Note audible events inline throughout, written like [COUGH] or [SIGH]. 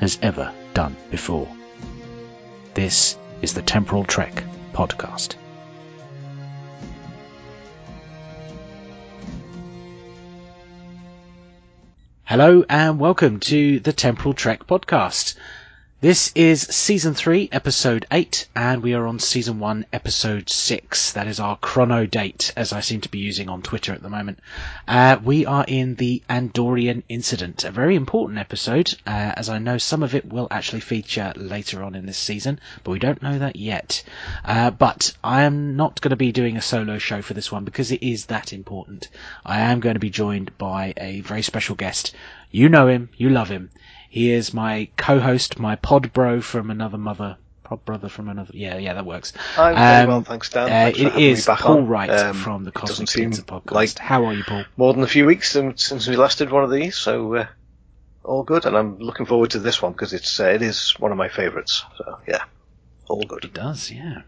has ever done before. This is the Temporal Trek podcast. Hello and welcome to the Temporal Trek podcast. This is season 3, episode 8, and we are on season 1, episode 6. That is our chrono date, as I seem to be using on Twitter at the moment. Uh, we are in the Andorian incident, a very important episode, uh, as I know some of it will actually feature later on in this season, but we don't know that yet. Uh, but I am not going to be doing a solo show for this one because it is that important. I am going to be joined by a very special guest. You know him, you love him. He is my co-host, my pod bro from another mother, pod brother from another. Yeah, yeah, that works. I'm very well, thanks, Dan. Uh, Thanks it is Paul on. Wright Um, from the Cosmic Pizza podcast. like How are you, Paul? more than a few weeks since, since we last did one of these, so uh, all good. And I'm looking forward to this one because it's uh, it is one of my favourites. So yeah, all good. It does, yeah.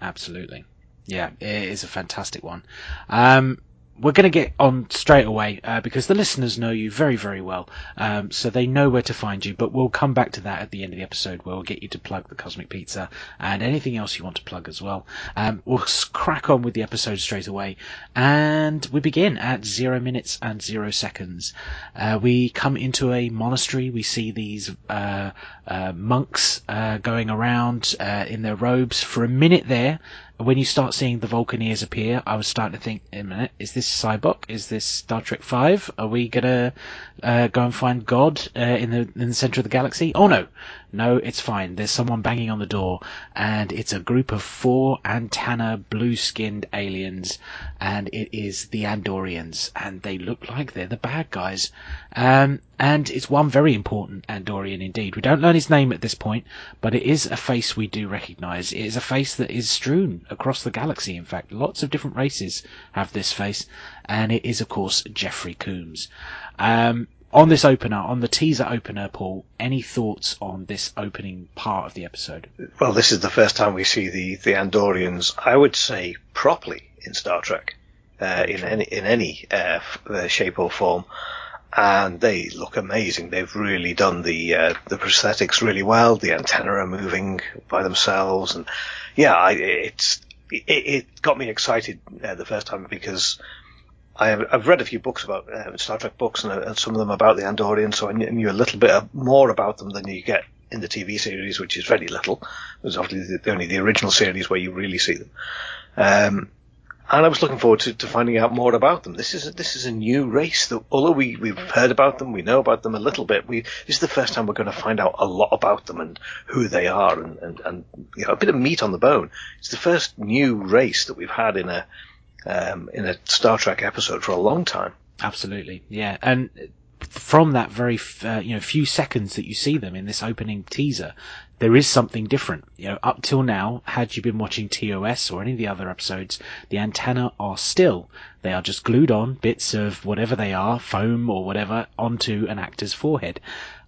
Absolutely. Yeah, it is a fantastic one. Um, we're going to get on straight away uh, because the listeners know you very, very well, um, so they know where to find you. But we'll come back to that at the end of the episode, where we'll get you to plug the Cosmic Pizza and anything else you want to plug as well. Um, we'll crack on with the episode straight away, and we begin at zero minutes and zero seconds. Uh, we come into a monastery. We see these uh, uh, monks uh, going around uh, in their robes for a minute there. When you start seeing the Vulcaneers appear, I was starting to think, "In a minute, is this Sybok? Is this Star Trek Five? Are we gonna uh, go and find God uh, in the in the center of the galaxy?" Oh no, no, it's fine. There's someone banging on the door, and it's a group of four antenna, blue-skinned aliens, and it is the Andorians, and they look like they're the bad guys. Um, and it's one very important Andorian indeed. We don't learn his name at this point, but it is a face we do recognize. It is a face that is strewn across the galaxy, in fact. Lots of different races have this face, and it is, of course, Jeffrey Combs. Um, on this opener, on the teaser opener, Paul, any thoughts on this opening part of the episode? Well, this is the first time we see the the Andorians. I would say properly in Star Trek, uh, in any in any uh, f- uh, shape or form. And they look amazing. They've really done the uh, the prosthetics really well. The antenna are moving by themselves, and yeah, I, it's it, it got me excited uh, the first time because I have, I've read a few books about uh, Star Trek books, and, uh, some of them about the Andorians, so I knew, a little bit more about them than you get in the TV series, which is very little. There's obviously the, only the original series where you really see them. Um, and I was looking forward to, to finding out more about them. This is a, this is a new race that, although we we've heard about them, we know about them a little bit. We this is the first time we're going to find out a lot about them and who they are, and, and, and you know a bit of meat on the bone. It's the first new race that we've had in a um, in a Star Trek episode for a long time. Absolutely, yeah. And from that very uh, you know few seconds that you see them in this opening teaser, there is something different. You know, up till now, had you been watching TOS or any of the other episodes, the antenna are still. They are just glued on bits of whatever they are, foam or whatever, onto an actor's forehead.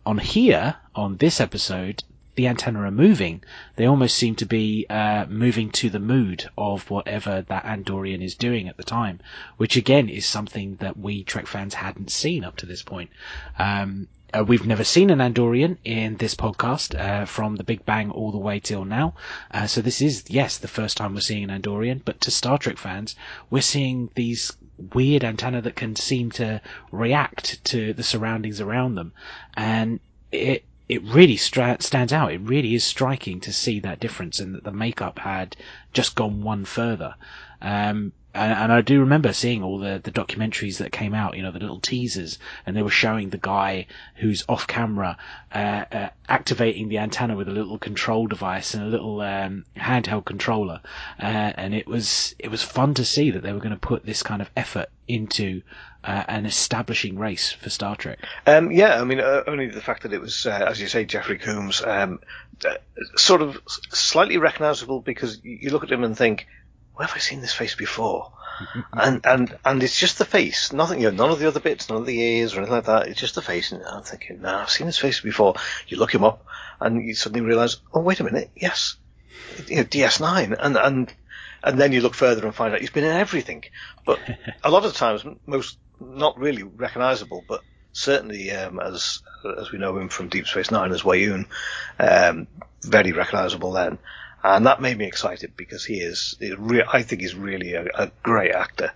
On here, on this episode, the antenna are moving. They almost seem to be uh, moving to the mood of whatever that Andorian is doing at the time, which again is something that we Trek fans hadn't seen up to this point. Um, uh, we've never seen an Andorian in this podcast uh, from the Big Bang all the way till now. Uh, so this is, yes, the first time we're seeing an Andorian, but to Star Trek fans, we're seeing these weird antenna that can seem to react to the surroundings around them. And it, it really stra- stands out. It really is striking to see that difference and that the makeup had just gone one further. Um, and, and I do remember seeing all the, the documentaries that came out, you know, the little teasers, and they were showing the guy who's off camera, uh, uh, activating the antenna with a little control device and a little, um, handheld controller. Uh, and it was, it was fun to see that they were going to put this kind of effort into, uh, an establishing race for Star Trek. Um, yeah, I mean, uh, only the fact that it was, uh, as you say, Jeffrey Combs, um, uh, sort of slightly recognizable because you look at him and think, where have I seen this face before? [LAUGHS] and and and it's just the face, nothing, you know, none of the other bits, none of the ears or anything like that. It's just the face, and I'm thinking, no, I've seen this face before. You look him up, and you suddenly realise, oh, wait a minute, yes, you know, DS9, and and and then you look further and find out he's been in everything. But [LAUGHS] a lot of times, most not really recognisable, but certainly um, as as we know him from Deep Space Nine as Weyoun, um, very recognisable then and that made me excited because he is, re- I think he's really a, a great actor,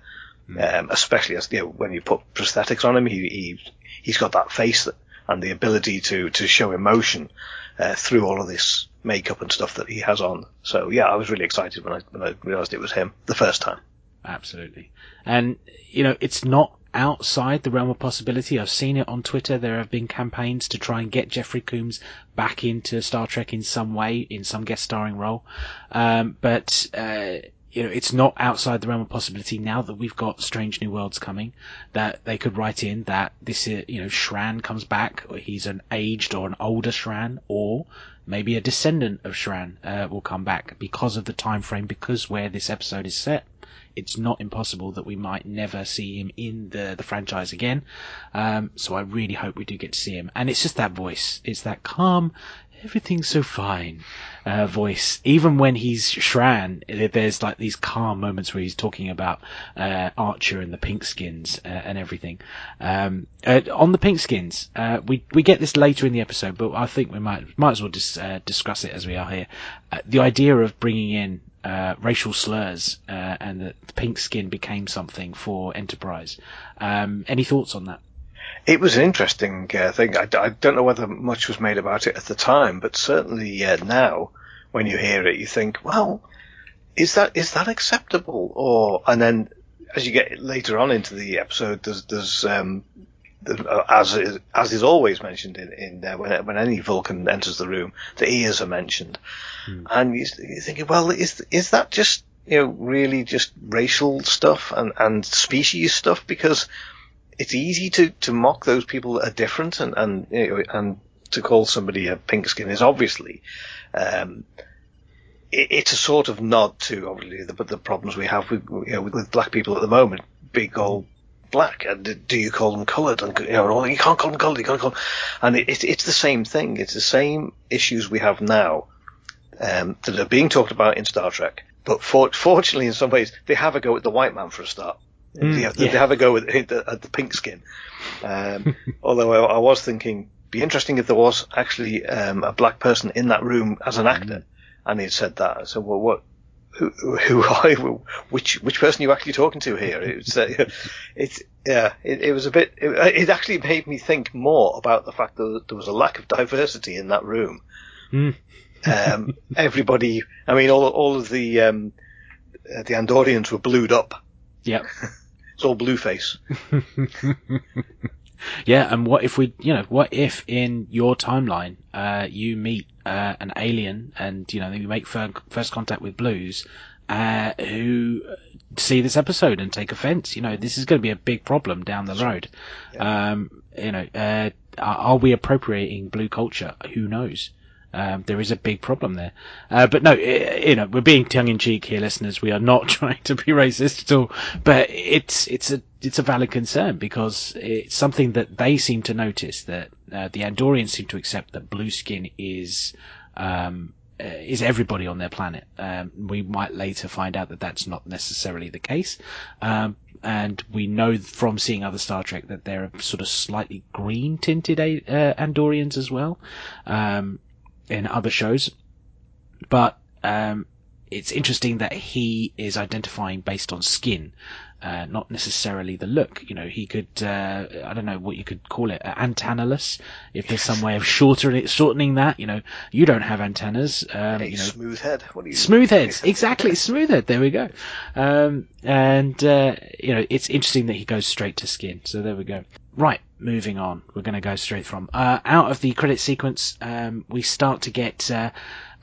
mm. um, especially as you know, when you put prosthetics on him, he, he he's got that face that, and the ability to to show emotion uh, through all of this makeup and stuff that he has on. So yeah, I was really excited when I when I realised it was him the first time. Absolutely, and you know it's not outside the realm of possibility. I've seen it on Twitter. There have been campaigns to try and get Jeffrey Combs back into Star Trek in some way, in some guest starring role. Um, but, uh, you know, it's not outside the realm of possibility now that we've got Strange New Worlds coming, that they could write in that this, you know, Shran comes back, or he's an aged or an older Shran, or maybe a descendant of Shran, uh, will come back because of the time frame, because where this episode is set it's not impossible that we might never see him in the, the franchise again. Um, so I really hope we do get to see him. And it's just that voice. It's that calm, everything's so fine, uh, voice. Even when he's Shran, there's like these calm moments where he's talking about, uh, Archer and the pink skins, uh, and everything. Um, uh, on the pink skins, uh, we, we get this later in the episode, but I think we might, might as well just, uh, discuss it as we are here. the idea of bringing in uh, racial slurs uh, and that the pink skin became something for Enterprise. Um, any thoughts on that? It was an interesting uh, thing. I, I, don't know whether much was made about it at the time, but certainly uh, now, when you hear it, you think, "Well, is that is that acceptable?" Or and then as you get later on into the episode, there's there's um, as is, as is always mentioned in, in uh, when when any Vulcan enters the room, the ears are mentioned, hmm. and you, you're thinking, well, is is that just you know really just racial stuff and and species stuff because it's easy to to mock those people that are different and and you know, and to call somebody a pink skin is obviously. Um, it's a sort of nod to obviously the, the problems we have with, you know, with, with black people at the moment. Big old black? And do you call them coloured? And you know, you can't call them coloured. You can't call them. And it, it's the same thing. It's the same issues we have now um, that are being talked about in Star Trek. But for, fortunately, in some ways, they have a go at the white man for a start. Mm, they, have, yeah. they, have, a go at, at, the, at the pink skin. Um, [LAUGHS] although I, I, was thinking, be interesting if there was actually um, a black person in that room as an actor, mm. and he said that. So, well, what who, who [LAUGHS] you, which which person are you actually talking to here? It's uh, [LAUGHS] it's yeah, it, it, was a bit. It, it, actually made me think more about the fact that there was a lack of diversity in that room. Mm. um, [LAUGHS] everybody, I mean, all all of the um, uh, the Andorians were blued up. Yep. it's all blue face. Yeah, and what if we, you know, what if in your timeline, uh, you meet uh, an alien and you know you make first contact with blues, uh, who see this episode and take offence. You know, this is going to be a big problem down the road. Yeah. Um, you know, uh, are we appropriating blue culture? Who knows? Um, there is a big problem there. Uh, but no, you know, we're being tongue in cheek here, listeners. We are not [LAUGHS] trying to be racist at all. But it's it's a it's a valid concern because it's something that they seem to notice that uh, the Andorians seem to accept that blue skin is um, uh, is everybody on their planet. Um, we might later find out that that's not necessarily the case. Um, and we know from seeing other Star Trek that there are sort of slightly green tinted uh, Andorians as well. Um, in other shows. But um, it's interesting that he is identifying based on skin uh, not necessarily the look. You know, he could, uh, I don't know what you could call it, uh, antennaless. If there's some way of shortening shortening that, you know, you don't have antennas. Um, A you know, smooth head. What do you? Smooth heads, exactly, [LAUGHS] smooth head. There we go. Um, and uh, you know, it's interesting that he goes straight to skin. So there we go. Right, moving on. We're going to go straight from uh, out of the credit sequence. Um, we start to get, uh,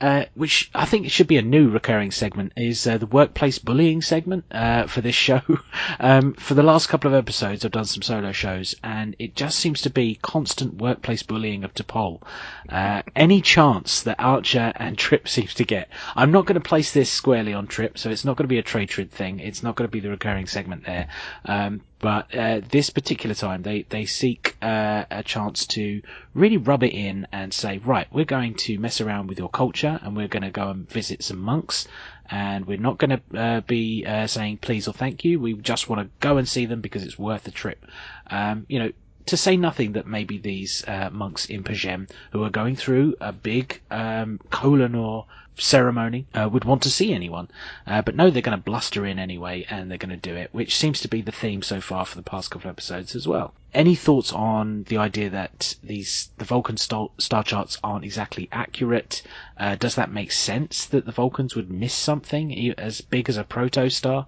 uh, which I think it should be a new recurring segment, is uh, the workplace bullying segment uh, for this show. [LAUGHS] um, for the last couple of episodes, I've done some solo shows, and it just seems to be constant workplace bullying of T'Pol. Uh, any chance that Archer and Trip [LAUGHS] seems to get, I'm not going to place this squarely on Trip, so it's not going to be a trade thing. It's not going to be the recurring segment there. Um, but uh, this particular time, they they seek uh, a chance to really rub it in and say, right, we're going to mess around with your culture, and we're going to go and visit some monks, and we're not going to uh, be uh, saying please or thank you. We just want to go and see them because it's worth the trip. Um, you know, to say nothing that maybe these uh, monks in P'Jem who are going through a big um, Kolinahr ceremony uh, would want to see anyone. Uh, but no, they're going to bluster in anyway and they're going to do it, which seems to be the theme so far for the past couple of episodes as well. Any thoughts on the idea that these the Vulcan star, star charts aren't exactly accurate? Uh, does that make sense that the Vulcans would miss something as big as a protostar?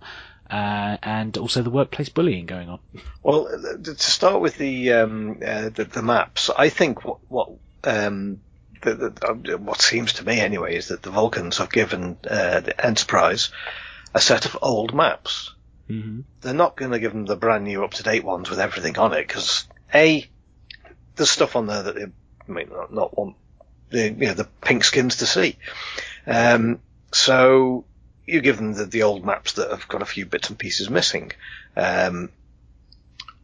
Uh, and also the workplace bullying going on. Well, to start with the um, uh, the, the maps, I think what what um, the, the, uh, what seems to me anyway is that the Vulcans have given uh, the Enterprise a set of old maps. Mm-hmm. They're not going to give them the brand new, up to date ones with everything on it because a there's stuff on there that they may not, not want the you know the pink skins to see. Um, so you give them the, the old maps that have got a few bits and pieces missing. Um,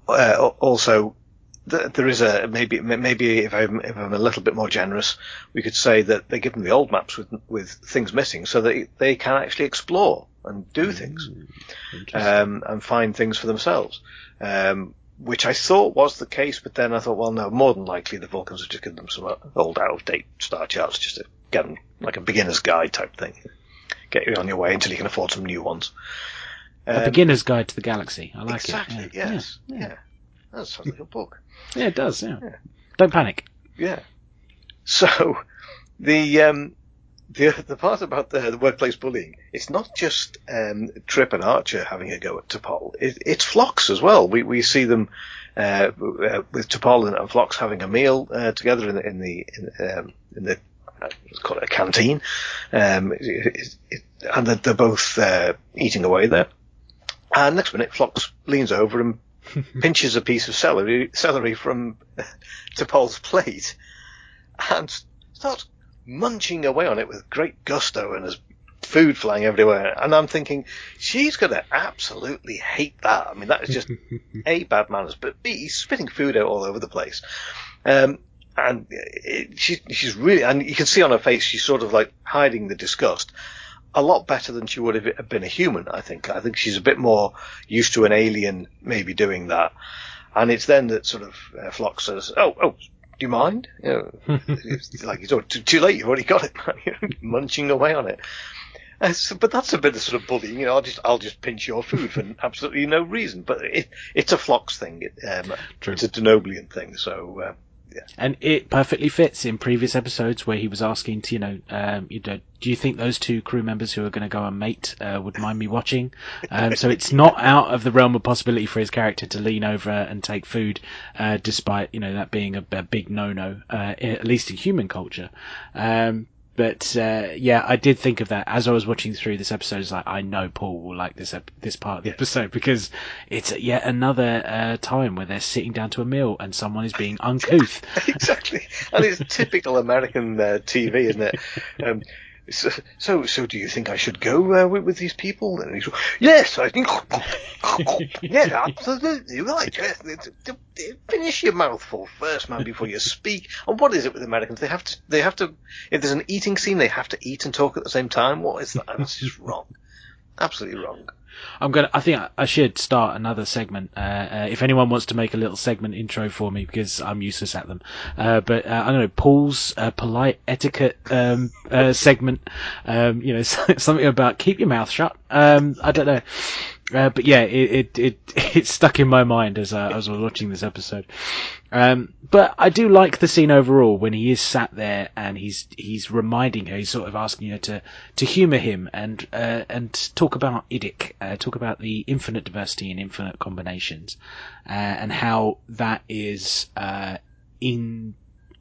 uh, also, there is a maybe maybe if I'm if I'm a little bit more generous, we could say that they give them the old maps with with things missing, so that they can actually explore and do things um, and find things for themselves. Um, which I thought was the case, but then I thought, well, no, more than likely the Vulcans have just given them some old out of date star charts just to get them like a beginner's guide type thing get you on your way until you can afford some new ones. Um, a beginner's guide to the galaxy. I like exactly, it. Yeah. Yes. Yeah. yeah. That sounds like a book. Yeah, it does. Yeah. yeah. Don't panic. Yeah. So the um, the the part about the, the workplace bullying, it's not just um, Trip and Archer having a go at T'Pol. It, it's Phlox as well. We we see them uh, with T'Pol and, and Phlox having a meal uh, together in the in the in, um, in the let's call it a canteen, um, it, it, and they're, they're both uh, eating away there. And next minute, Phlox leans over and pinches a piece of celery, celery from [LAUGHS] T'Pol's plate, and starts munching away on it with great gusto, and there's food flying everywhere. And I'm thinking, she's going to absolutely hate that. I mean, that is just [LAUGHS] a bad manners, but b spitting food out all over the place. Um, and it, she, she's really, and you can see on her face, she's sort of like hiding the disgust a lot better than she would have been a human. I think. I think she's a bit more used to an alien maybe doing that, and it's then that sort of uh, Phlox says, "Oh, oh, do you mind?" You know, [LAUGHS] it's like it's too, too late. You've already got it, [LAUGHS] munching away on it. Uh, so, but that's a bit of sort of bullying. You know, I'll just I'll just pinch your food for absolutely no reason. But it it's a Phlox thing. It, um, it's a Denobulan thing. So. Uh, And it perfectly fits in previous episodes where he was asking to, you know, um, you know, do you think those two crew members who are going to go and mate uh, would mind me watching? Um, so it's not out of the realm of possibility for his character to lean over and take food, uh, despite you know that being a, a big no-no, uh, at least in human culture. Um, but uh, yeah, I did think of that as I was watching through this episode. It's like I know Paul will like this ep- this part of the episode because it's yet another uh, time where they're sitting down to a meal and someone is being uncouth. [LAUGHS] exactly, and it's typical American uh, TV, isn't it? [LAUGHS] Um, so, so, do you think I should go uh, with, with, these people? And he's, yes, I think. [LAUGHS] yeah, absolutely right. Yes, finish your mouthful first, man, before you speak. And what is it with Americans? They have to. They have to. If there's an eating scene, they have to eat and talk at the same time. What is that? That's just wrong. Absolutely wrong. I'm gonna. I think I should start another segment. Uh, uh, if anyone wants to make a little segment intro for me, because I'm useless at them. Uh, but uh, I don't know Paul's uh, polite etiquette um, uh, segment. Um, you know, [LAUGHS] something about keep your mouth shut. Um, I don't know. But yeah, it, it, it, [LAUGHS] it stuck in my mind as, uh, as I was watching this episode. Um, but I do like the scene overall when he is sat there and he's, he's reminding her, he's sort of asking her to, to humour him and, uh, and talk about IDIC, uh, talk about the infinite diversity and infinite combinations, uh, and how that is, uh, in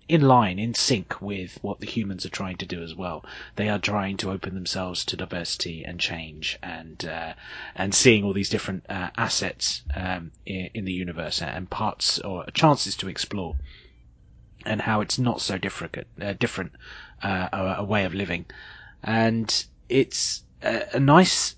in line, in sync with what the humans are trying to do as well. They are trying to open themselves to diversity and change, and uh, and seeing all these different uh, assets um, in, in, the universe and parts or chances to explore, and how it's not so different, uh, different uh, a, a, way of living, and it's a, a nice.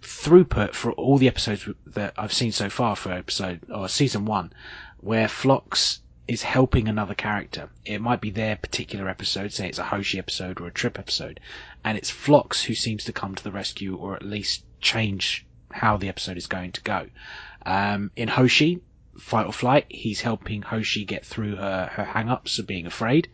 Throughput for all the episodes that I've seen so far for episode or season one, where Phlox is helping another character. It might be their particular episode, say it's a Hoshi episode or a Trip episode, and it's Phlox who seems to come to the rescue or at least change how the episode is going to go. Um, in Hoshi, Fight or Flight, he's helping Hoshi get through her, her hang-ups of being afraid.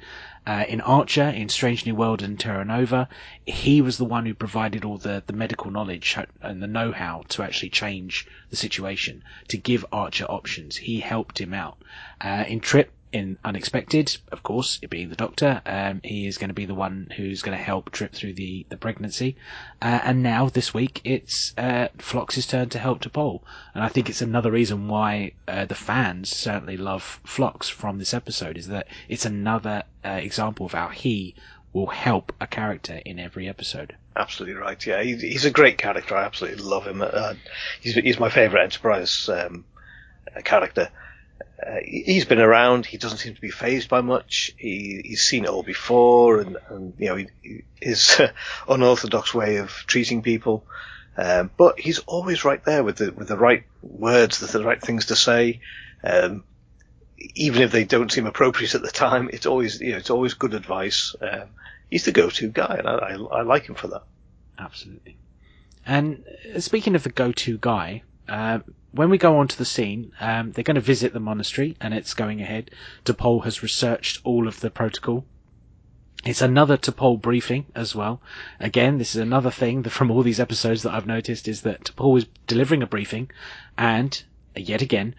Uh, in Archer, in Strange New World and Terra Nova, he was the one who provided all the, the medical knowledge and the know-how to actually change the situation, to give Archer options. He helped him out. Uh, in Trip, in Unexpected, of course, it being the Doctor, um, he is going to be the one who's going to help Trip through the, the pregnancy. Uh, and now, this week, it's uh, Phlox's turn to help to T'Pol. And I think it's another reason why uh, the fans certainly love Phlox from this episode, is that it's another uh, example of how he will help a character in every episode. Absolutely right. Yeah, he's a great character. I absolutely love him. Uh, he's, he's my favourite Enterprise um, character. Uh, he's been around. He doesn't seem to be phased by much. He, he's seen it all before, and, and you know he, his uh, [LAUGHS] unorthodox way of treating people. Um, but he's always right there with the with the right words, the, the right things to say. Um, even if they don't seem appropriate at the time, it's always you know it's always good advice. Um, he's the go-to guy, and I, I, I like him for that. Absolutely. And uh, speaking of the go-to guy, uh, when we go onto the scene, um, they're going to visit the monastery, and it's going ahead. T'Pol has researched all of the protocol. It's another T'Pol briefing as well. Again, this is another thing that from all these episodes that I've noticed is that T'Pol is delivering a briefing, and yet again,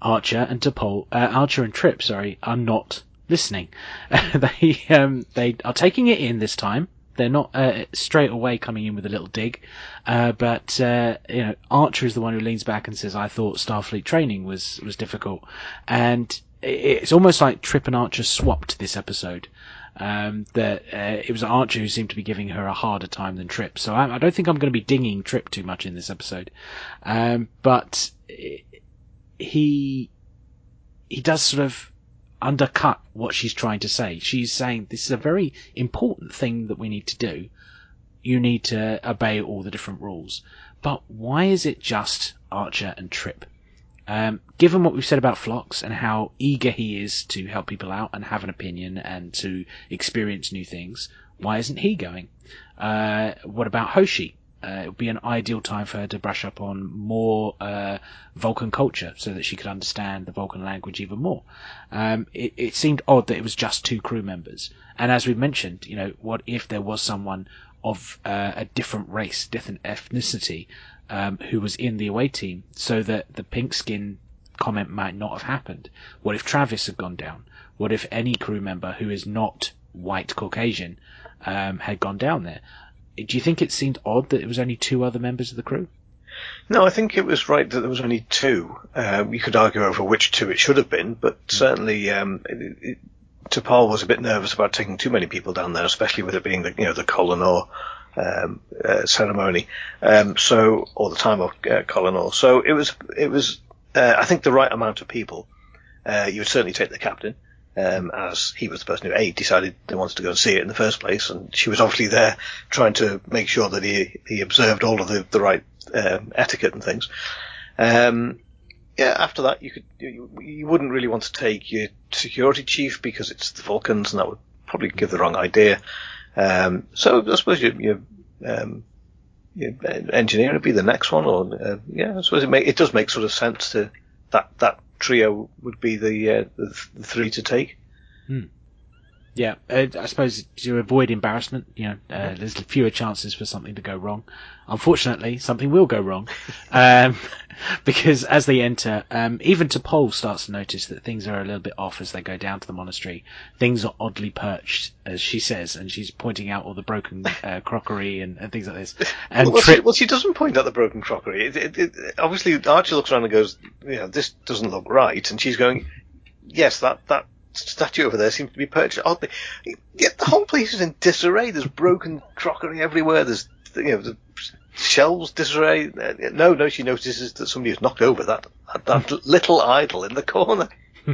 Archer and T'Pol, uh, Archer and Trip, sorry, are not listening. [LAUGHS] they um, they are taking it in this time, they're not uh, straight away coming in with a little dig, uh, but uh, you know Archer is the one who leans back and says, "I thought Starfleet training was was difficult," and it's almost like Trip and Archer swapped this episode. Um, that uh, it was Archer who seemed to be giving her a harder time than Trip. So I, I don't think I'm going to be dinging Trip too much in this episode, um, but he he does sort of undercut what she's trying to say. She's saying this is a very important thing that we need to do. You need to obey all the different rules. But why is it just Archer and Trip? Um, given what we've said about Phlox and how eager he is to help people out and have an opinion and to experience new things, why isn't he going? Uh, what about Hoshi? Uh, it would be an ideal time for her to brush up on more uh, Vulcan culture so that she could understand the Vulcan language even more. Um, it, it, seemed odd that it was just two crew members. And as we mentioned, you know, what if there was someone of uh, a different race, different ethnicity, um, who was in the away team, so that the pink skin comment might not have happened? What if Travis had gone down? What if any crew member who is not white Caucasian um, had gone down there? Do you think it seemed odd that it was only two other members of the crew? No, I think it was right that there was only two. Uh, you could argue over which two it should have been, but mm. certainly um, it, it, was a bit nervous about taking too many people down there, especially with it being the you know the Kolinahr um, uh, ceremony, um, so or the time of uh. So it was it was uh, I think the right amount of people. Uh, you would certainly take the captain um, as he was the person who a decided they wanted to go and see it in the first place, and she was obviously there trying to make sure that he he observed all of the the right um, etiquette and things. Um, yeah, after that, you could you, you, wouldn't really want to take your security chief because it's the Vulcans, and that would probably give the wrong idea. Um, so I suppose your, your, um, your engineer would be the next one, or uh, yeah, I suppose it it does make sort of sense to that that trio would be the, uh, the, the three to take. Hmm. Yeah, uh, I suppose to avoid embarrassment, you know, uh, there's fewer chances for something to go wrong. Unfortunately, something will go wrong, [LAUGHS] um, [LAUGHS] because as they enter, um, even T'Pol starts to notice that things are a little bit off as they go down to the monastery. Things are oddly perched, as she says, and she's pointing out all the broken [LAUGHS] uh, crockery and, and, things like this. And well, Trip, she, well, she doesn't point out the broken crockery. It, it, it, obviously, Archer looks around and goes, "You know, this doesn't look right," and she's going, "Yes, that that." Statue over there seems to be perched oddly. Yet the whole place is in disarray. There's broken crockery everywhere. There's you know the shelves disarray. No, no, she notices that somebody has knocked over that that, that little idol in the corner. [LAUGHS]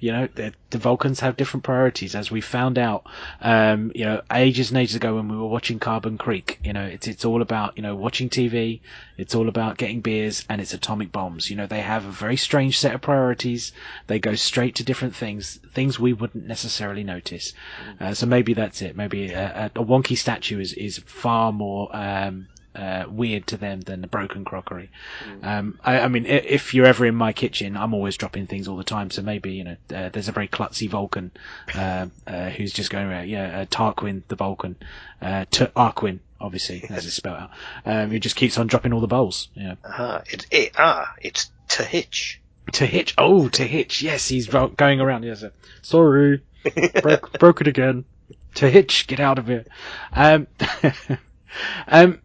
You know, the, Vulcans have different priorities, as we found out, um, you know, ages and ages ago when we were watching Carbon Creek. You know, it's it's all about you know watching TV, it's all about getting beers, and it's atomic bombs. You know, they have a very strange set of priorities. They go straight to different things, things we wouldn't necessarily notice. Uh, so maybe that's it. Maybe a, a, wonky statue is is far more um, uh, weird to them than the broken crockery. Mm. Um, I, I, mean, if you're ever in my kitchen, I'm always dropping things all the time. So maybe you know, uh, there's a very klutzy Vulcan uh, uh who's just going around. Yeah, uh, Tarquin the Vulcan, uh, T- Arquin, obviously, [LAUGHS] as it's spelled out. Um, he just keeps on dropping all the bowls. Yeah. Ah, it's it, ah, it's to hitch. To hitch. Oh, to hitch. Yes, he's going around. Yes, sorry, broke, [LAUGHS] broke it again. To hitch, get out of here. Um, [LAUGHS] um,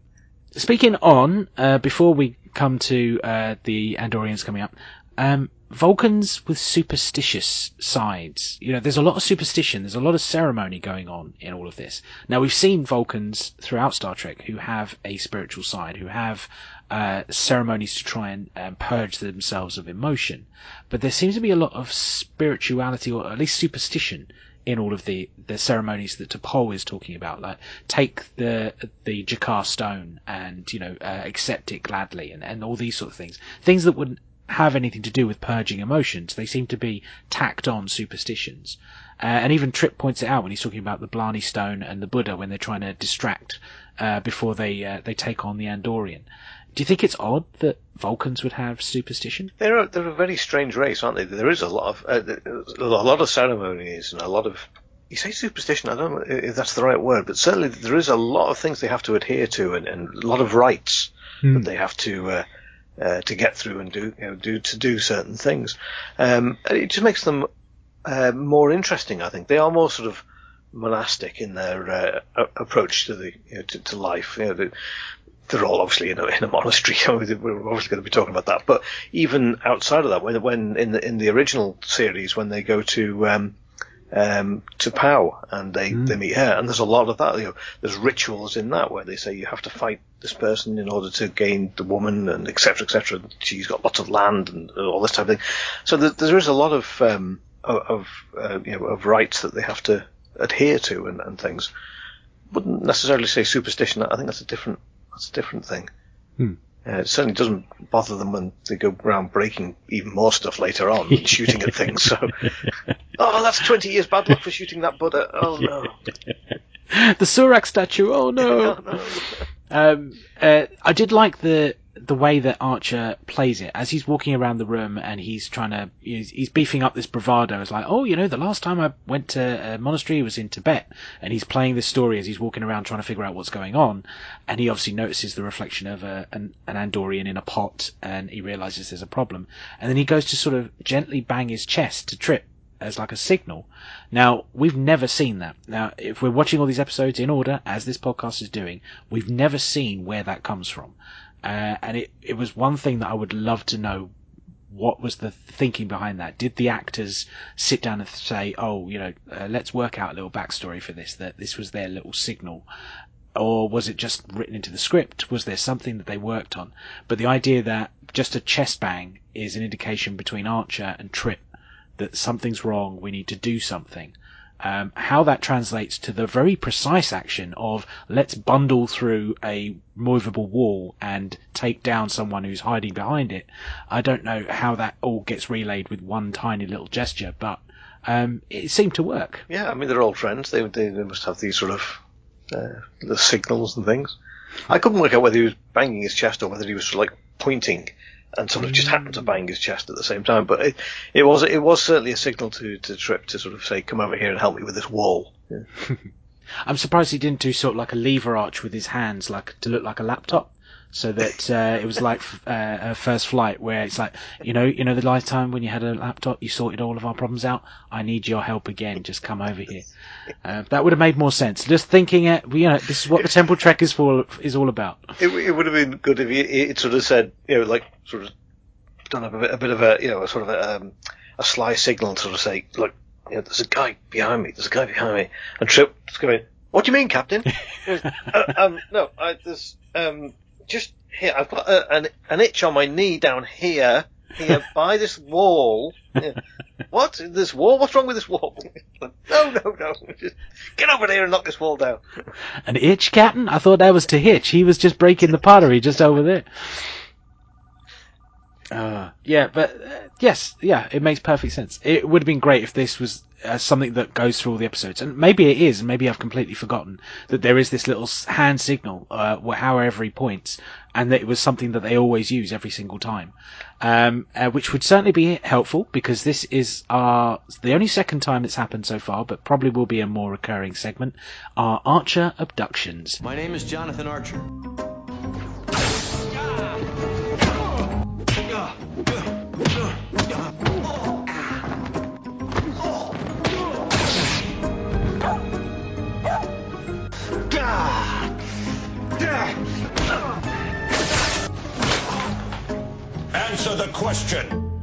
speaking on, uh, before we come to uh, the Andorians coming up, um, Vulcans with superstitious sides. You know, there's a lot of superstition, there's a lot of ceremony going on in all of this. Now, we've seen Vulcans throughout Star Trek who have a spiritual side, who have uh, ceremonies to try and um, purge themselves of emotion. But there seems to be a lot of spirituality, or at least superstition, in all of the, the ceremonies that T'Pol is talking about. Like, take the, the G'Kar stone and, you know, uh, accept it gladly and, and all these sort of things. Things that wouldn't have anything to do with purging emotions. They seem to be tacked on superstitions. Uh, and even Trip points it out when he's talking about the Blarney stone and the Buddha when they're trying to distract, uh, before they, uh, they take on the Andorian. Do you think it's odd that Vulcans would have superstition? They're a, they're a very strange race, aren't they? There is a lot of uh, a lot of ceremonies and a lot of you say superstition. I don't know if that's the right word, but certainly there is a lot of things they have to adhere to and, and a lot of rites hmm. that they have to uh, uh, to get through and do you know, do to do certain things. Um, it just makes them uh, more interesting. I think they are more sort of monastic in their uh, approach to the you know, to, to, life. You know, they're all obviously in a, in a monastery. [LAUGHS] we're obviously going to be talking about that. But even outside of that, when, when in the in the original series, when they go to um, um, to Pao and they, mm. they meet her, and there's a lot of that. You know, there's rituals in that where they say you have to fight this person in order to gain the woman, and etc. etc. She's got lots of land and all this type of thing. So there, there is a lot of um, of uh, you know of rites that they have to adhere to and, and things. Wouldn't necessarily say superstition. I think that's a different that's a different thing. Hmm. Uh, it certainly doesn't bother them when they go around breaking even more stuff later on and shooting at things. So, [LAUGHS] oh, that's 20 years bad luck for shooting that Buddha. Oh no. [LAUGHS] the Surak statue. Oh no. [LAUGHS] oh, no. Um, uh, I did like the the way that Archer plays it as he's walking around the room and he's trying to he's, he's, beefing up this bravado. It's like, oh, you know, the last time I went to a monastery was in Tibet, and he's playing this story as he's walking around trying to figure out what's going on, and he obviously notices the reflection of a, an, an Andorian in a pot, and he realizes there's a problem, and then he goes to sort of gently bang his chest to trip as like a signal. Now, we've never seen that. Now, if we're watching all these episodes in order, as this podcast is doing, we've never seen where that comes from. Uh, and it, it was one thing that I would love to know what was the thinking behind that? Did the actors sit down and say, "Oh, you know, uh, let's work out a little backstory for this. That this was their little signal," or was it just written into the script? Was there something that they worked on? But the idea that just a chest bang is an indication between Archer and Trip that something's wrong. We need to do something. Um, how that translates to the very precise action of let's bundle through a movable wall and take down someone who's hiding behind it. I don't know how that all gets relayed with one tiny little gesture, but um, it seemed to work. Yeah, I mean they're old friends. They they, they must have these sort of uh, the signals and things. I couldn't work out whether he was banging his chest or whether he was like pointing and sort of just happened to mm. bang his chest at the same time. But it, it was it was certainly a signal to to Trip to sort of say, "Come over here and help me with this wall." Yeah. [LAUGHS] I'm surprised he didn't do sort of like a lever arch with his hands, like to look like a laptop, so that uh, it was like uh, a first flight, where it's like, you know, you know, the lifetime when you had a laptop, you sorted all of our problems out. I need your help again. Just come over here. [LAUGHS] Uh, that would have made more sense. Just thinking it, you know, this is what the Temporal Trek is for, is all about. It, it would have been good if he, it sort of said, you know, like sort of done a bit, a bit of a, you know, a sort of a, um, a sly signal to sort of say, look, you know, there's a guy behind me. There's a guy behind me. And Trip's going, what do you mean, Captain? [LAUGHS] uh, um, no, I, there's, um, just here. I've got a, an, an itch on my knee down here, here [LAUGHS] by this wall. Yeah. What? This wall? What's wrong with this wall? [LAUGHS] no, no, no. Just get over there and knock this wall down. An itch, Captain? I thought that was to hitch. He was just breaking the pottery just over there. Uh, yeah, but uh, yes, yeah, it makes perfect sense. It would have been great if this was uh, something that goes through all the episodes, and maybe it is, and maybe I've completely forgotten that there is this little hand signal, uh, however he points, and that it was something that they always use every single time, um, uh, which would certainly be helpful because this is our the only second time it's happened so far, but probably will be a more recurring segment. Our Archer abductions. My name is Jonathan Archer. Answer the question.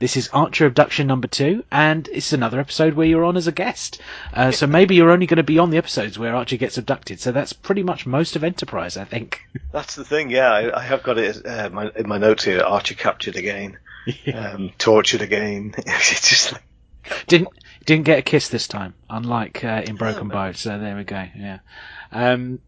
This is Archer Abduction number two, and it's another episode where you're on as a guest. Uh, so maybe you're only going to be on the episodes where Archer gets abducted. So that's pretty much most of Enterprise, I think. That's the thing, yeah. I, I have got it uh, my, in my notes here. Archer captured again, [LAUGHS] um, tortured again. [LAUGHS] it's just like, didn't didn't get a kiss this time, unlike uh, in Broken Bow. So there we go. Yeah. Um,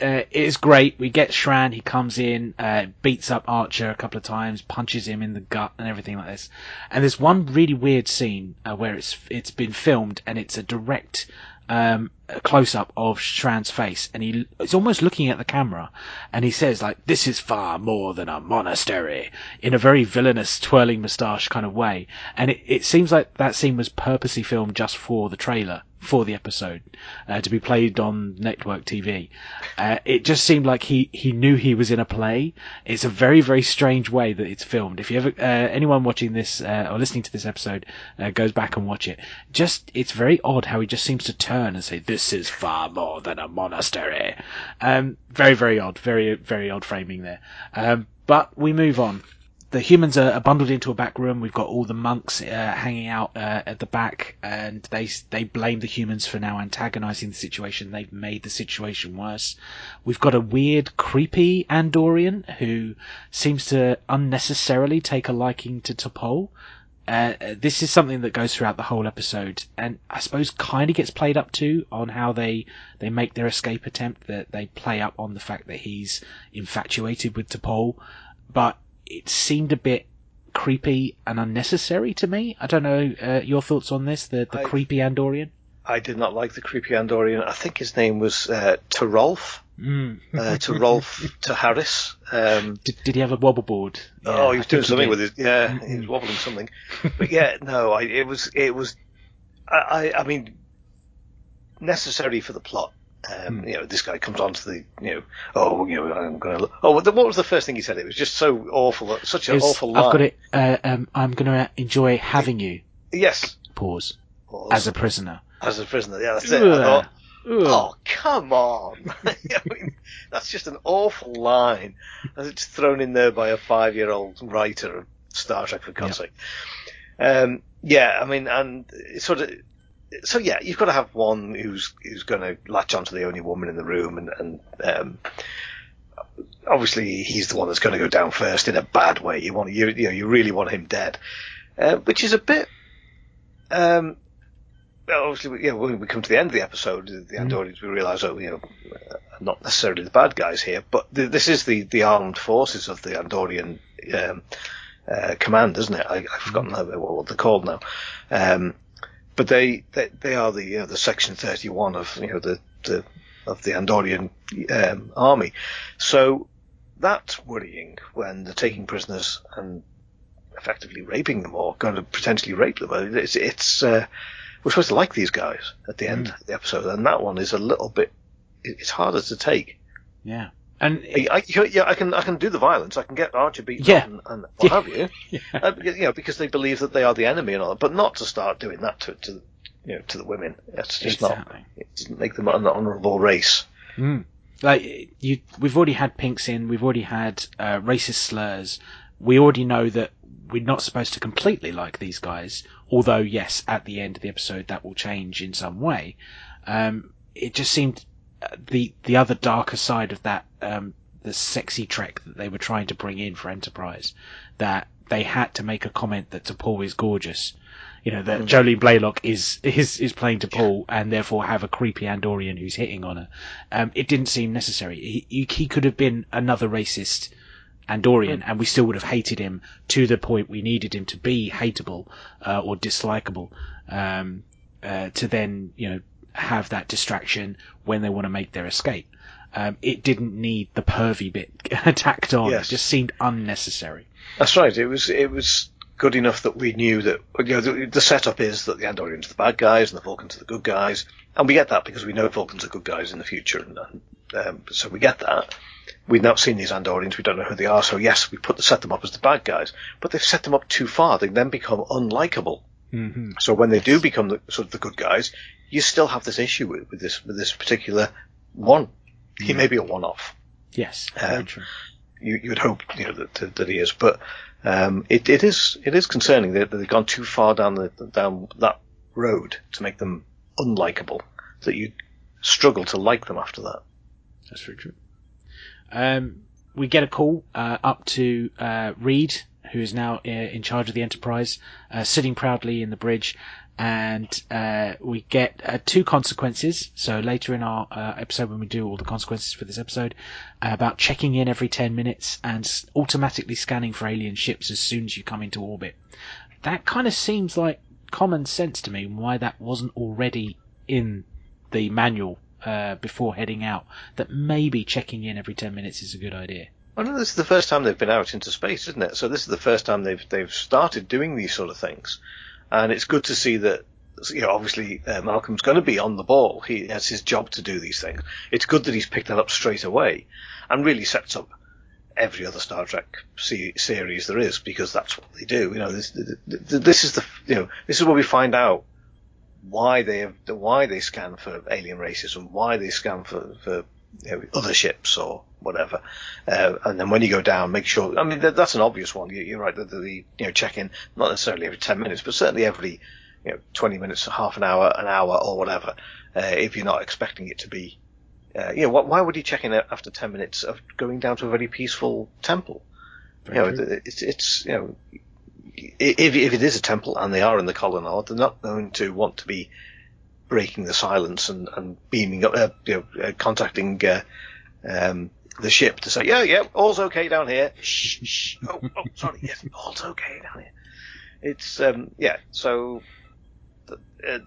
uh, it is great. We get Shran. He comes in, uh, beats up Archer a couple of times, punches him in the gut, and everything like this. And there's one really weird scene uh, where it's it's been filmed, and it's a direct um, close up of Shran's face, and he is almost looking at the camera, and he says like, "This is far more than a monastery," in a very villainous, twirling moustache kind of way. And it, it seems like that scene was purposely filmed just for the trailer for the episode uh, to be played on network TV. Uh, it just seemed like he, he knew he was in a play. It's a very very strange way that it's filmed. If you ever uh, anyone watching this uh, or listening to this episode uh, goes back and watch it, just it's very odd how he just seems to turn and say, "This is far more than a monastery." Um, very very odd, very very odd framing there. Um, but we move on the humans are, bundled into a back room. We've got all the monks uh, hanging out uh, at the back, and they they blame the humans for now antagonizing the situation. They've made the situation worse. We've got a weird, creepy Andorian who seems to unnecessarily take a liking to T'Pol. Uh, this is something that goes throughout the whole episode, and I suppose kind of gets played up to on how they they make their escape attempt. That they play up on the fact that he's infatuated with T'Pol, but it seemed a bit creepy and unnecessary to me. I don't know uh, your thoughts on this, the, the I- creepy Andorian. I did not like the creepy Andorian. I think his name was uh, Rolf. Mm. Uh, to Rolf to Harris. Um, [LAUGHS] Did, did he have a wobble board? oh, he I was doing something with his yeah, he was wobbling something. But yeah, [LAUGHS] no, I, it was it was, I I, I mean, necessary for the plot. Um, Hmm. You know, this guy comes onto the, you know, oh, you know, I'm going to. Oh, what was the first thing he said? It was just so awful, such an was, awful line. I've got it. Uh, um, I'm going to enjoy having you. Yes, Pause. Pause. As a prisoner. as a prisoner. Yeah, that's it. I thought, Oh, come on. [LAUGHS] I mean, that's just an awful line. And It's thrown in there by a five year old writer of Star Trek, for God's sake. Um, yeah, I mean, and it's sort of. So yeah, you've got to have one who's who's going to latch onto the only woman in the room, and, and um, obviously he's the one that's going to go down first in a bad way. You want you you know you really want him dead, uh, which is a bit. Um, obviously, you know, when we come to the end of the episode, the Andorians, we realise, oh, you know, not necessarily the bad guys here, but th- this is the, the armed forces of the Andorian um, uh, command, isn't it? I, I've forgotten they, what they're called now. Um, but they, they they are the you know, the section thirty one of you know the the of the Andorian um, army. So that's worrying when they're taking prisoners and effectively raping them or going to potentially rape them. It's, it's uh, we're supposed to like these guys at the end Mm. of the episode, and that one is a little bit it's harder to take. Yeah. And I, I- yeah, I can I can do the violence. I can get Archer beaten Yeah. up and, and what Yeah. have you. [LAUGHS] Yeah. Uh, because, you know, because they believe that they are the enemy and all, that, but not to start doing that to, to you know to the women. It's just not. It doesn't make them an honourable race. Mm. Like you, we've already had pinks in. We've already had uh, racist slurs. We already know that we're not supposed to completely like these guys. Although, yes, at the end of the episode, that will change in some way. Um, it just seemed uh, the the other darker side of that, um, the sexy trek that they were trying to bring in for Enterprise, that they had to make a comment that T'Pol is gorgeous. You know that Mm. Jolene Blalock is is is playing T'Pol and therefore have a creepy Andorian who's hitting on her. Um, it didn't seem necessary. He, he, he could have been another racist Andorian, and we still would have hated him to the point we needed him to be hateable uh, or dislikable. Um, uh, to then, you know, have that distraction when they want to make their escape. Um, it didn't need the pervy bit [LAUGHS] tacked on. Yes. It just seemed unnecessary. That's right. It was it was good enough that we knew that you know the, the setup is that the Andorians are the bad guys and the Vulcans are the good guys, and we get that because we know Vulcans are good guys in the future, and, um, so we get that. We've not seen these Andorians. We don't know who they are. So yes, we put set them up as the bad guys, but they've set them up too far. They then become unlikable. Mm-hmm. So when they do become the, sort of the good guys, you still have this issue with, with this with this particular one. He may be a one-off. Yes, very Um, true. You, you would hope you know that, that, that he is, but um, it, it is it is concerning that they've gone too far down the down that road to make them unlikable. That you struggle to like them after that. That's very true. Um, we get a call uh, up to uh, Reed, who is now uh, in charge of the Enterprise, uh, sitting proudly in the bridge, and uh, we get uh, two consequences. So later in our uh, episode, when we do all the consequences for this episode, uh, about checking in every ten minutes and automatically scanning for alien ships as soon as you come into orbit. That kind of seems like common sense to me. Why that wasn't already in the manual uh, before heading out that maybe checking in every 10 minutes is a good idea. Well, no, this is the first time they've been out into space, isn't it? So this is the first time they've they've started doing these sort of things, and it's good to see that. You know, obviously uh, Malcolm's going to be on the ball. He has his job to do these things. It's good that he's picked that up straight away, and really sets up every other Star Trek se- series there is because that's what they do. You know, this this is the you know this is where we find out why they have why they scan for alien races and why they scan for for you know, other ships or whatever. Uh, and then when you go down, make sure. I mean, that, that's an obvious one. You, you're right. that the, the you know check in not necessarily every ten minutes, but certainly every you know twenty minutes, half an hour, an hour, or whatever. Uh, if you're not expecting it to be. Uh, you know, wh- why would you check in after 10 minutes of going down to a very peaceful temple? Very you know, true. it's, it's, you know, if, if it is a temple and they are in the colonnade, they're not going to want to be breaking the silence and, and beaming up, uh, you know, uh, contacting, uh, um, the ship to say, yeah, yeah, all's okay down here. Shh, shh. Oh, oh, sorry, yes, all's okay down here. It's, um, yeah, so, uh,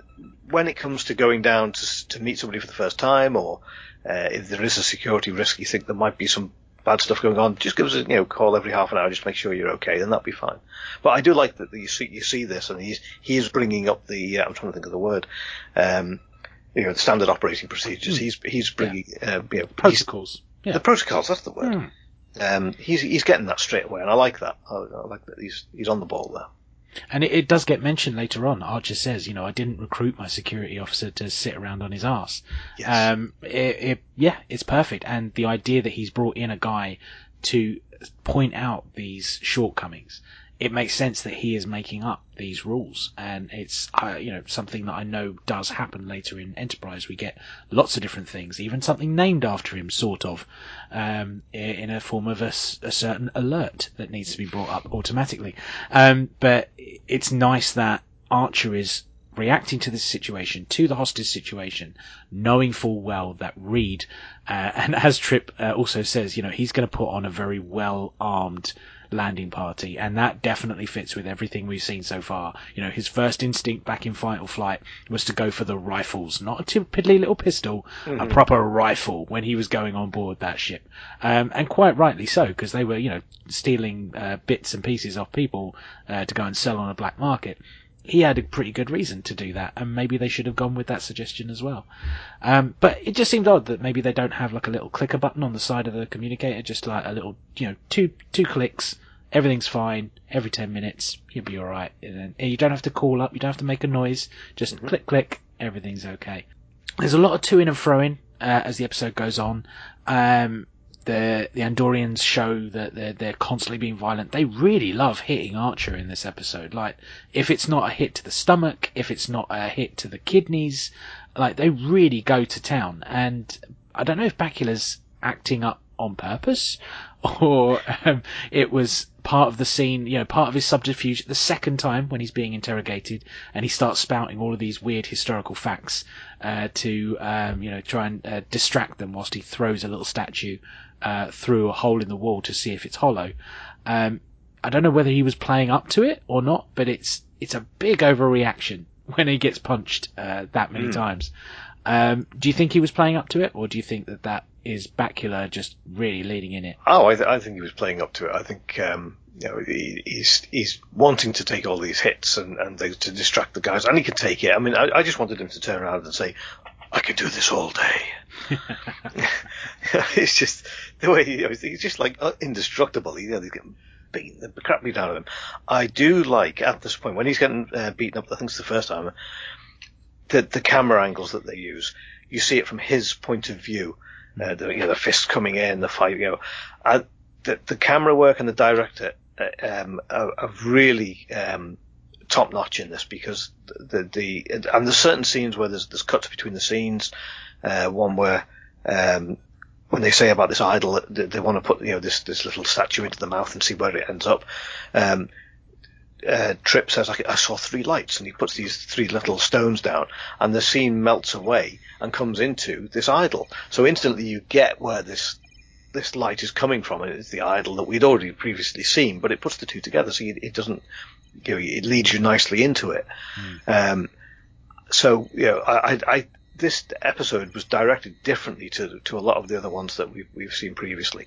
when it comes to going down to, to meet somebody for the first time or, uh, if there is a security risk, you think there might be some bad stuff going on, just give us a you know call every half an hour, just make sure you're okay, then that'll be fine. But I do like that you see you see this, and he's he is bringing up the uh, I'm trying to think of the word, um, you know, the standard operating procedures. Hmm. He's he's bringing uh, you know, he's- Protocols. Yeah. the protocols. That's the word. Hmm. Um, he's he's getting that straight away, and I like that. I, I like that he's he's on the ball there. And it, it does get mentioned later on. Archer says, you know, I didn't recruit my security officer to sit around on his ass. Yes. Um, it, it, yeah, it's perfect. And the idea that he's brought in a guy to point out these shortcomings, it makes sense that he is making up these rules. And it's, uh, you know, something that I know does happen later in Enterprise. We get lots of different things, even something named after him, sort of, um, in a form of a certain alert that needs to be brought up automatically. Um, but it's nice that Archer is reacting to this situation, to the hostage situation, knowing full well that Reed, uh, [LAUGHS] and as Trip uh, also says, you know, he's going to put on a very well armed landing party, and that definitely fits with everything we've seen so far. You know, his first instinct back in Fight or Flight was to go for the rifles, not a piddly little pistol, a proper rifle when he was going on board that ship, um, and quite rightly so because they were, you know, stealing uh, bits and pieces off people uh, to go and sell on a black market he had a pretty good reason to do that, and maybe they should have gone with that suggestion as well. Um, but it just seemed odd that maybe they don't have like a little clicker button on the side of the communicator, just like a little, you know, two two clicks, everything's fine. Every ten minutes, you'll be all right. And then you don't have to call up, you don't have to make a noise. Just click click, everything's okay. There's a lot of to in and fro in uh, as the episode goes on. Um, the the Andorians show that they're they're constantly being violent. They really love hitting Archer in this episode. Like if it's not a hit to the stomach, if it's not a hit to the kidneys, like they really go to town. And I don't know if Bakula's acting up on purpose [LAUGHS] or um, it was part of the scene, you know, part of his subterfuge the second time when he's being interrogated and he starts spouting all of these weird historical facts uh, to, um, you know, try and uh, distract them whilst he throws a little statue uh, through a hole in the wall to see if it's hollow. Um, I don't know whether he was playing up to it or not, but it's it's a big overreaction [LAUGHS] when he gets punched uh, that many times. Um, do you think he was playing up to it, or do you think that that is Bakula just really leading in it? Oh, I, th- I think he was playing up to it. I think um, you know he, he's he's wanting to take all these hits and and they, to distract the guys, and he can take it. I mean, I, I just wanted him to turn around and say, "I can do this all day." [LAUGHS] it's just the way he, he's just like indestructible. You know, he's getting beaten the crap beat out of him. I do like at this point when he's getting uh, beaten up. I think it's the first time. The the camera angles that they use, you see it from his point of view. Uh, the, you know, the fist coming in, the fight, you know, the, the camera work and the director uh, um, are, are really um, top notch in this because the, the and there's certain scenes where there's there's cuts between the scenes. Uh, one where um, when they say about this idol, they, they want to put you know this this little statue into the mouth and see where it ends up. Um, uh, Trip says, I, I saw three lights, and he puts these three little stones down, and the scene melts away and comes into this idol. So instantly you get where this this light is coming from, and it's the idol that we'd already previously seen, but it puts the two together, so it, it doesn't, you know, it leads you nicely into it. Um, so, you know, I, I, this episode was directed differently to to a lot of the other ones that we've we've seen previously.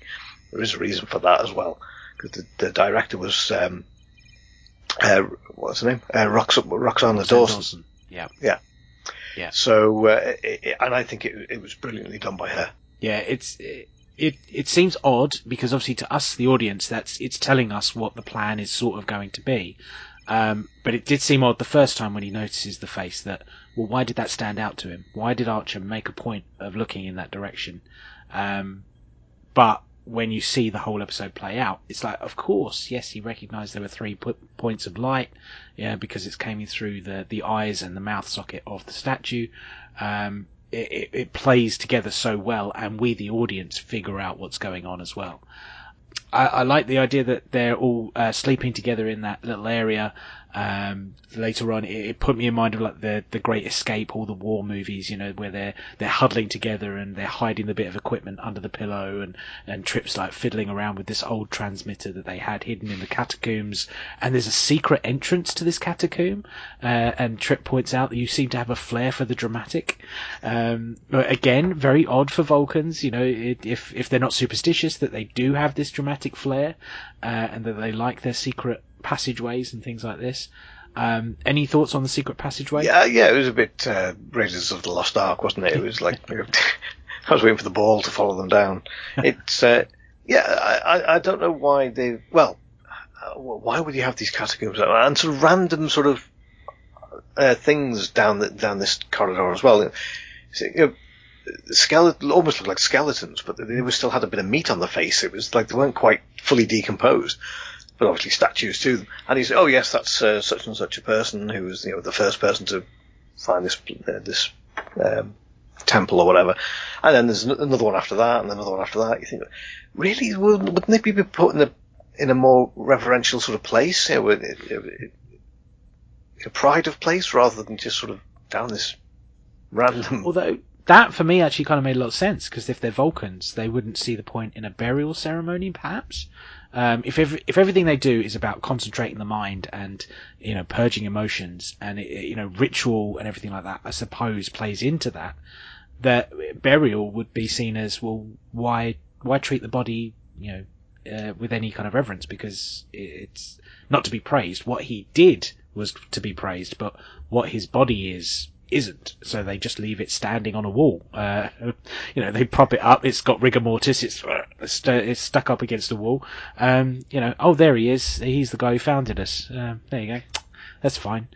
There is a reason for that as well, because the, the director was um, uh, what's her name? Uh, Rox- Roxann Dawson. Yeah. Yeah. Yeah. So, uh, it, it- and I think it, it was brilliantly done by her. Yeah, it's it it seems odd because obviously to us the audience that's it's telling us what the plan is sort of going to be. Um, but it did seem odd the first time when he notices the face that well why did that stand out to him? Why did Archer make a point of looking in that direction? Um, but when you see the whole episode play out, it's like, of course, yes, he recognised there were three po- points of light, yeah, because it's coming through the the eyes and the mouth socket of the statue. Um, it, it, it plays together so well, and we, the audience, figure out what's going on as well. I, I like the idea that they're all uh, sleeping together in that little area. Um, later on, it, it put me in mind of like the the Great Escape, all the war movies, you know, where they're they're huddling together and they're hiding the bit of equipment under the pillow, and and Trip's like fiddling around with this old transmitter that they had hidden in the catacombs. And there's a secret entrance to this catacomb, uh, and Trip points out that you seem to have a flair for the dramatic. Um, again, very odd for Vulcans, you know, it, if if they're not superstitious, that they do have this dramatic flair, uh, and that they like their secret passageways and things like this. Um, any thoughts on the secret passageway? Yeah, yeah, it was a bit uh, Raiders of the Lost Ark, wasn't it? It was like [LAUGHS] I was waiting for the ball to follow them down. [LAUGHS] It's uh, yeah, I, I- don't know why they. Well, uh, why would you have these catacombs and sort of random sort of uh, things down the, down this corridor as well? So, you know, skeleton almost looked like skeletons, but they were still had a bit of meat on the face. It was like they weren't quite fully decomposed obviously statues to them. And he said, "Oh yes, that's uh, such and such a person who was, you know, the first person to find this uh, this um, temple or whatever." And then there's another one after that, and another one after that. You think, really, wouldn't they be put in a in a more reverential sort of place, you know, in, in, in a pride of place, rather than just sort of down this random? Although that for me actually kind of made a lot of sense because if they're Vulcans, they wouldn't see the point in a burial ceremony, perhaps. Um, if every, if everything they do is about concentrating the mind and you know purging emotions and you know ritual and everything like that, I suppose plays into that. That burial would be seen as well. Why why treat the body you know uh, with any kind of reverence because it's not to be praised. What he did was to be praised, but what his body is isn't. So they just leave it standing on a wall. Uh, you know, they prop it up. It's got rigor mortis. It's it's stuck up against the wall. Um, you know, oh there he is. He's the guy who founded us. Uh, there you go. That's fine.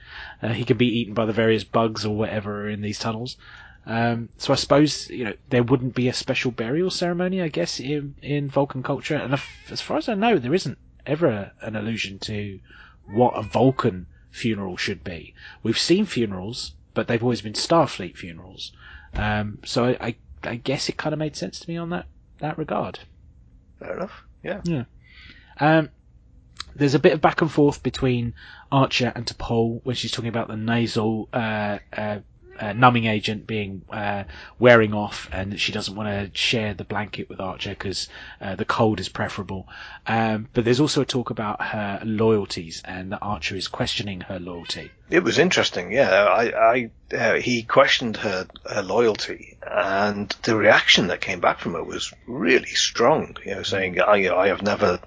Uh, he can be eaten by the various bugs or whatever in these tunnels. Um, so I suppose you know there wouldn't be a special burial ceremony, I guess, in in Vulcan culture. And as far as I know, there isn't ever an allusion to what a Vulcan funeral should be. We've seen funerals, but they've always been Starfleet funerals. Um, so I, I, I guess it kind of made sense to me on that that regard. Fair enough. Yeah. Yeah. Um, there's a bit of back and forth between Archer and T'Pol when she's talking about the nasal uh, uh, uh, numbing agent being uh, wearing off, and she doesn't want to share the blanket with Archer because uh, the cold is preferable. Um, but there's also a talk about her loyalties, and that Archer is questioning her loyalty. It was interesting, yeah. I, I uh, he questioned her, her loyalty, and the reaction that came back from her was really strong. You know, saying, "I, I have never."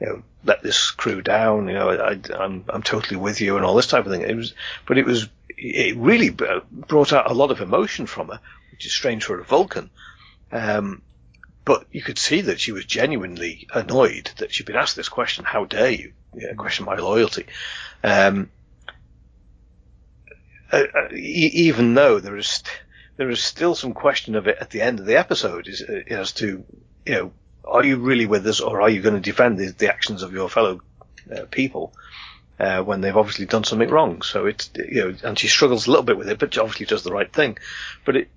You know, let this crew down. You know, I, I'm I'm totally with you, and all this type of thing. It was, but it was it really brought out a lot of emotion from her, which is strange for a Vulcan. Um, but you could see that she was genuinely annoyed that she'd been asked this question. How dare you, you know, question my loyalty? Um, uh, uh, even though there is there is still some question of it at the end of the episode, is uh, as to you know, are you really with us, or are you going to defend the, the actions of your fellow uh, people? Uh, when they've obviously done something wrong. So it's you know, and she struggles a little bit with it, but she obviously does the right thing. But it,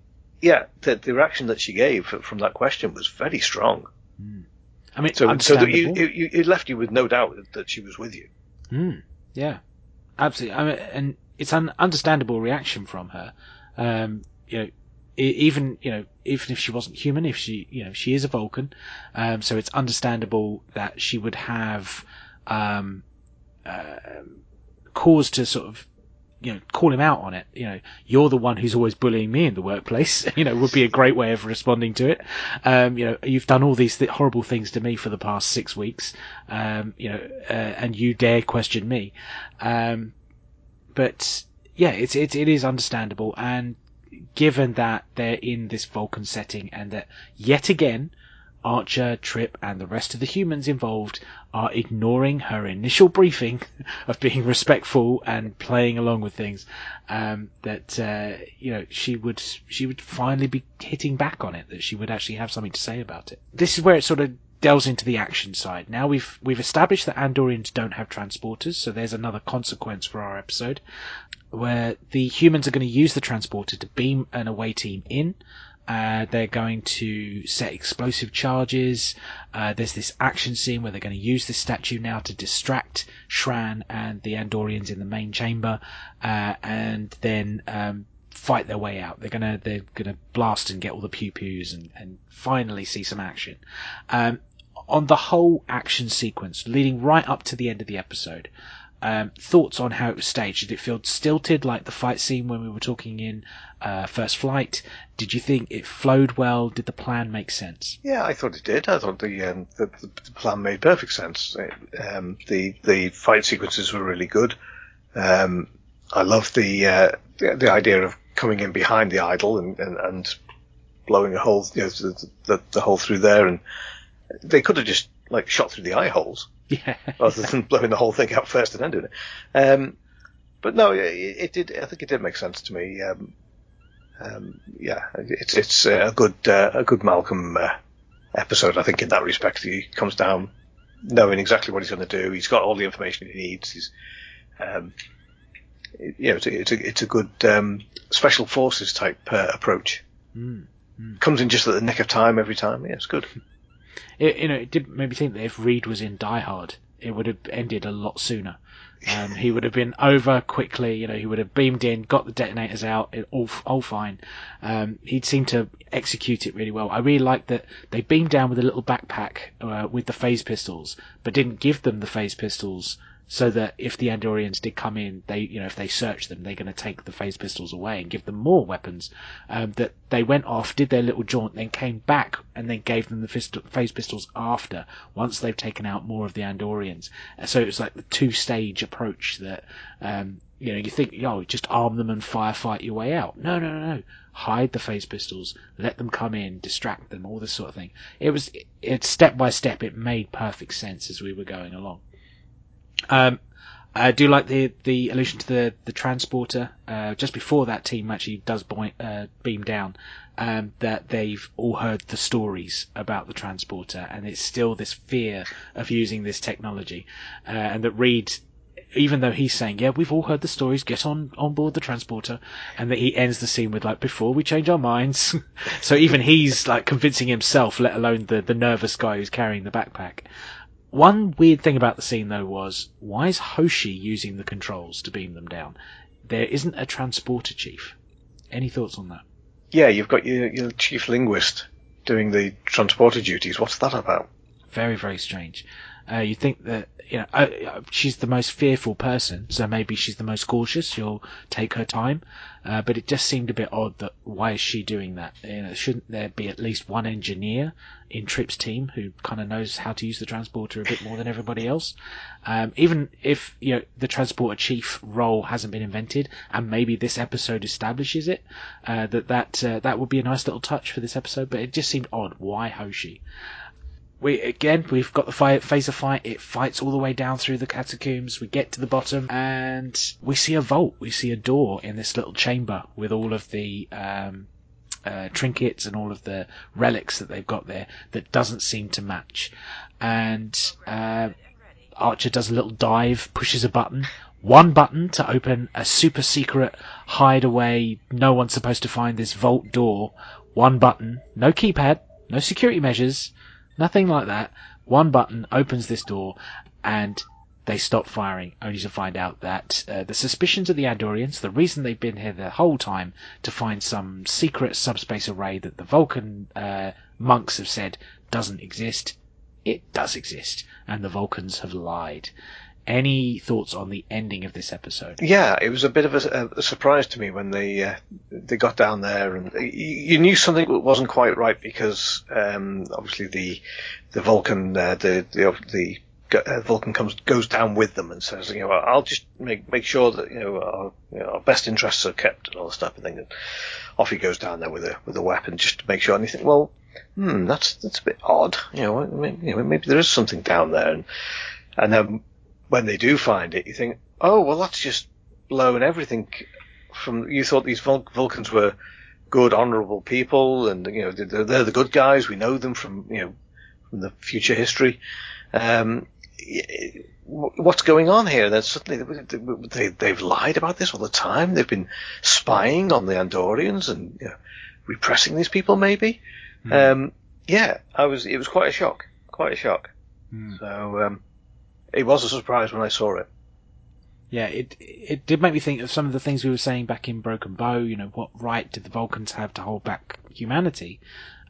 yeah, the, the reaction that she gave from that question was very strong. Mm. I mean, so so that you, you, it left you with no doubt that she was with you. Mm. Yeah, absolutely. I mean, and it's an understandable reaction from her. Um, you know, even you know even if she wasn't human, if she you know she is a Vulcan, um, so it's understandable that she would have um, uh, cause to sort of you know, call him out on it. You know, you're the one who's always bullying me in the workplace. [LAUGHS] You know, would be a great way of responding to it. Um, you know, you've done all these th- horrible things to me for the past six weeks. Um, you know, uh, and you dare question me. Um, but yeah, it's, it, it is understandable. And given that they're in this Vulcan setting and that yet again, Archer, Trip, and the rest of the humans involved are ignoring her initial briefing [LAUGHS] of being respectful and playing along with things. Um, that uh, you know she would she would finally be hitting back on it. That she would actually have something to say about it. This is where it sort of delves into the action side. Now we've we've established that Andorians don't have transporters, so there's another consequence for our episode where the humans are going to use the transporter to beam an away team in uh, they're going to set explosive charges. Uh, there's this action scene where they're going to use this statue now to distract Shran and the Andorians in the main chamber, uh, and then um, fight their way out. They're gonna they're gonna blast and get all the pew pews and, and finally see some action. Um, on the whole action sequence leading right up to the end of the episode, um, thoughts on how it was staged? Did it feel stilted like the fight scene when we were talking in uh, First Flight? Did you think it flowed well? Did the plan make sense? Yeah, I thought it did. I thought the um, the, the, plan made perfect sense. Um, the the fight sequences were really good. Um, I love the, uh, the, the idea of coming in behind the idol and, and, and blowing a hole, you know, the, the, the hole through there, and they could have just like shot through the eye holes. [LAUGHS] Yeah. rather than [LAUGHS] blowing the whole thing out first and then doing it. Um, but no, it, it, did. I think it did make sense to me. Um, um, yeah, it's it's a good uh, a good Malcolm uh, episode. I think in that respect, he comes down knowing exactly what he's going to do. He's got all the information he needs. He's um, you know, it's a, it's a, it's a good um, special forces type uh, approach. Mm, mm. Comes in just at the nick of time every time. Yeah, it's good. [LAUGHS] It, you know, it did make me think that if Reed was in Die Hard, it would have ended a lot sooner. Um, he would have been over quickly. You know, he would have beamed in, got the detonators out, it, all all fine. Um, he'd seemed to execute it really well. I really liked that they beamed down with a little backpack uh, with the phase pistols, but didn't give them the phase pistols so that if the Andorians did come in, they, you know, if they search them, they're going to take the phase pistols away and give them more weapons. Um, that they went off, did their little jaunt, then came back and then gave them the phase pistols after, once they've taken out more of the Andorians. So it was like the two stage approach that, um, you know, you think, oh, just arm them and firefight your way out. No, no, no, no. Hide the phase pistols, let them come in, distract them, all this sort of thing. It was, it, it step by step, it made perfect sense as we were going along. Um, I do like the the allusion to the the transporter. Uh, just before that team actually does boy, uh, beam down, um, that they've all heard the stories about the transporter, and it's still this fear of using this technology, uh, and that Reed. Even though he's saying, "Yeah, we've all heard the stories. Get on on board the transporter," and that he ends the scene with like, "Before we change our minds." [LAUGHS] so even he's like convincing himself, let alone the the nervous guy who's carrying the backpack. One weird thing about the scene though was why is Hoshi using the controls to beam them down? There isn't a transporter chief. Any thoughts on that? Yeah, you've got your, your chief linguist doing the transporter duties. What's that about? Very, very strange. Uh, you think that you know uh, she's the most fearful person, so maybe she's the most cautious. She'll take her time, uh, but it just seemed a bit odd that why is she doing that? You know, shouldn't there be at least one engineer in Trip's team who kind of knows how to use the transporter a bit more than everybody else? Um, even if you know the transporter chief role hasn't been invented, and maybe this episode establishes it, uh, that that uh, that would be a nice little touch for this episode. But it just seemed odd. Why Hoshi? We again we've got the fire, phaser fight. It fights all the way down through the catacombs. We get to the bottom and we see a vault. We see a door in this little chamber with all of the um, uh, trinkets and all of the relics that they've got there that doesn't seem to match. And uh, Archer does a little dive, pushes a button. One button to open a super secret hideaway. No one's supposed to find this vault door. One button, no keypad, no security measures Nothing like that. One button opens this door, and they stop firing, only to find out that uh, the suspicions of the Andorians, the reason they've been here the whole time, to find some secret subspace array that the Vulcan uh, monks have said doesn't exist, it does exist, and the Vulcans have lied. Any thoughts on the ending of this episode? Yeah, it was a bit of a, a surprise to me when they uh, they got down there, and you knew something wasn't quite right because um, obviously the the Vulcan uh, the the, the uh, Vulcan comes goes down with them and says, you know, I'll just make make sure that you know our, you know, our best interests are kept and all the stuff, and then off he goes down there with a with a weapon just to make sure. And you think, well, hmm, that's that's a bit odd. You know, maybe, you know, maybe there is something down there, and and then when they do find it, you think, oh, well, that's just blown everything from. You thought these Vul- Vulcans were good, honourable people, and you know they're, they're, the good guys. We know them from you know from the future history. Um, what's going on here? That suddenly they, they've lied about this all the time. They've been spying on the Andorians and you know, repressing these people. Maybe. Mm. Um, yeah, I was. It was quite a shock. Quite a shock. Mm. So um, it was a surprise when I saw it. Yeah, it it did make me think of some of the things we were saying back in Broken Bow. You know, what right did the Vulcans have to hold back humanity?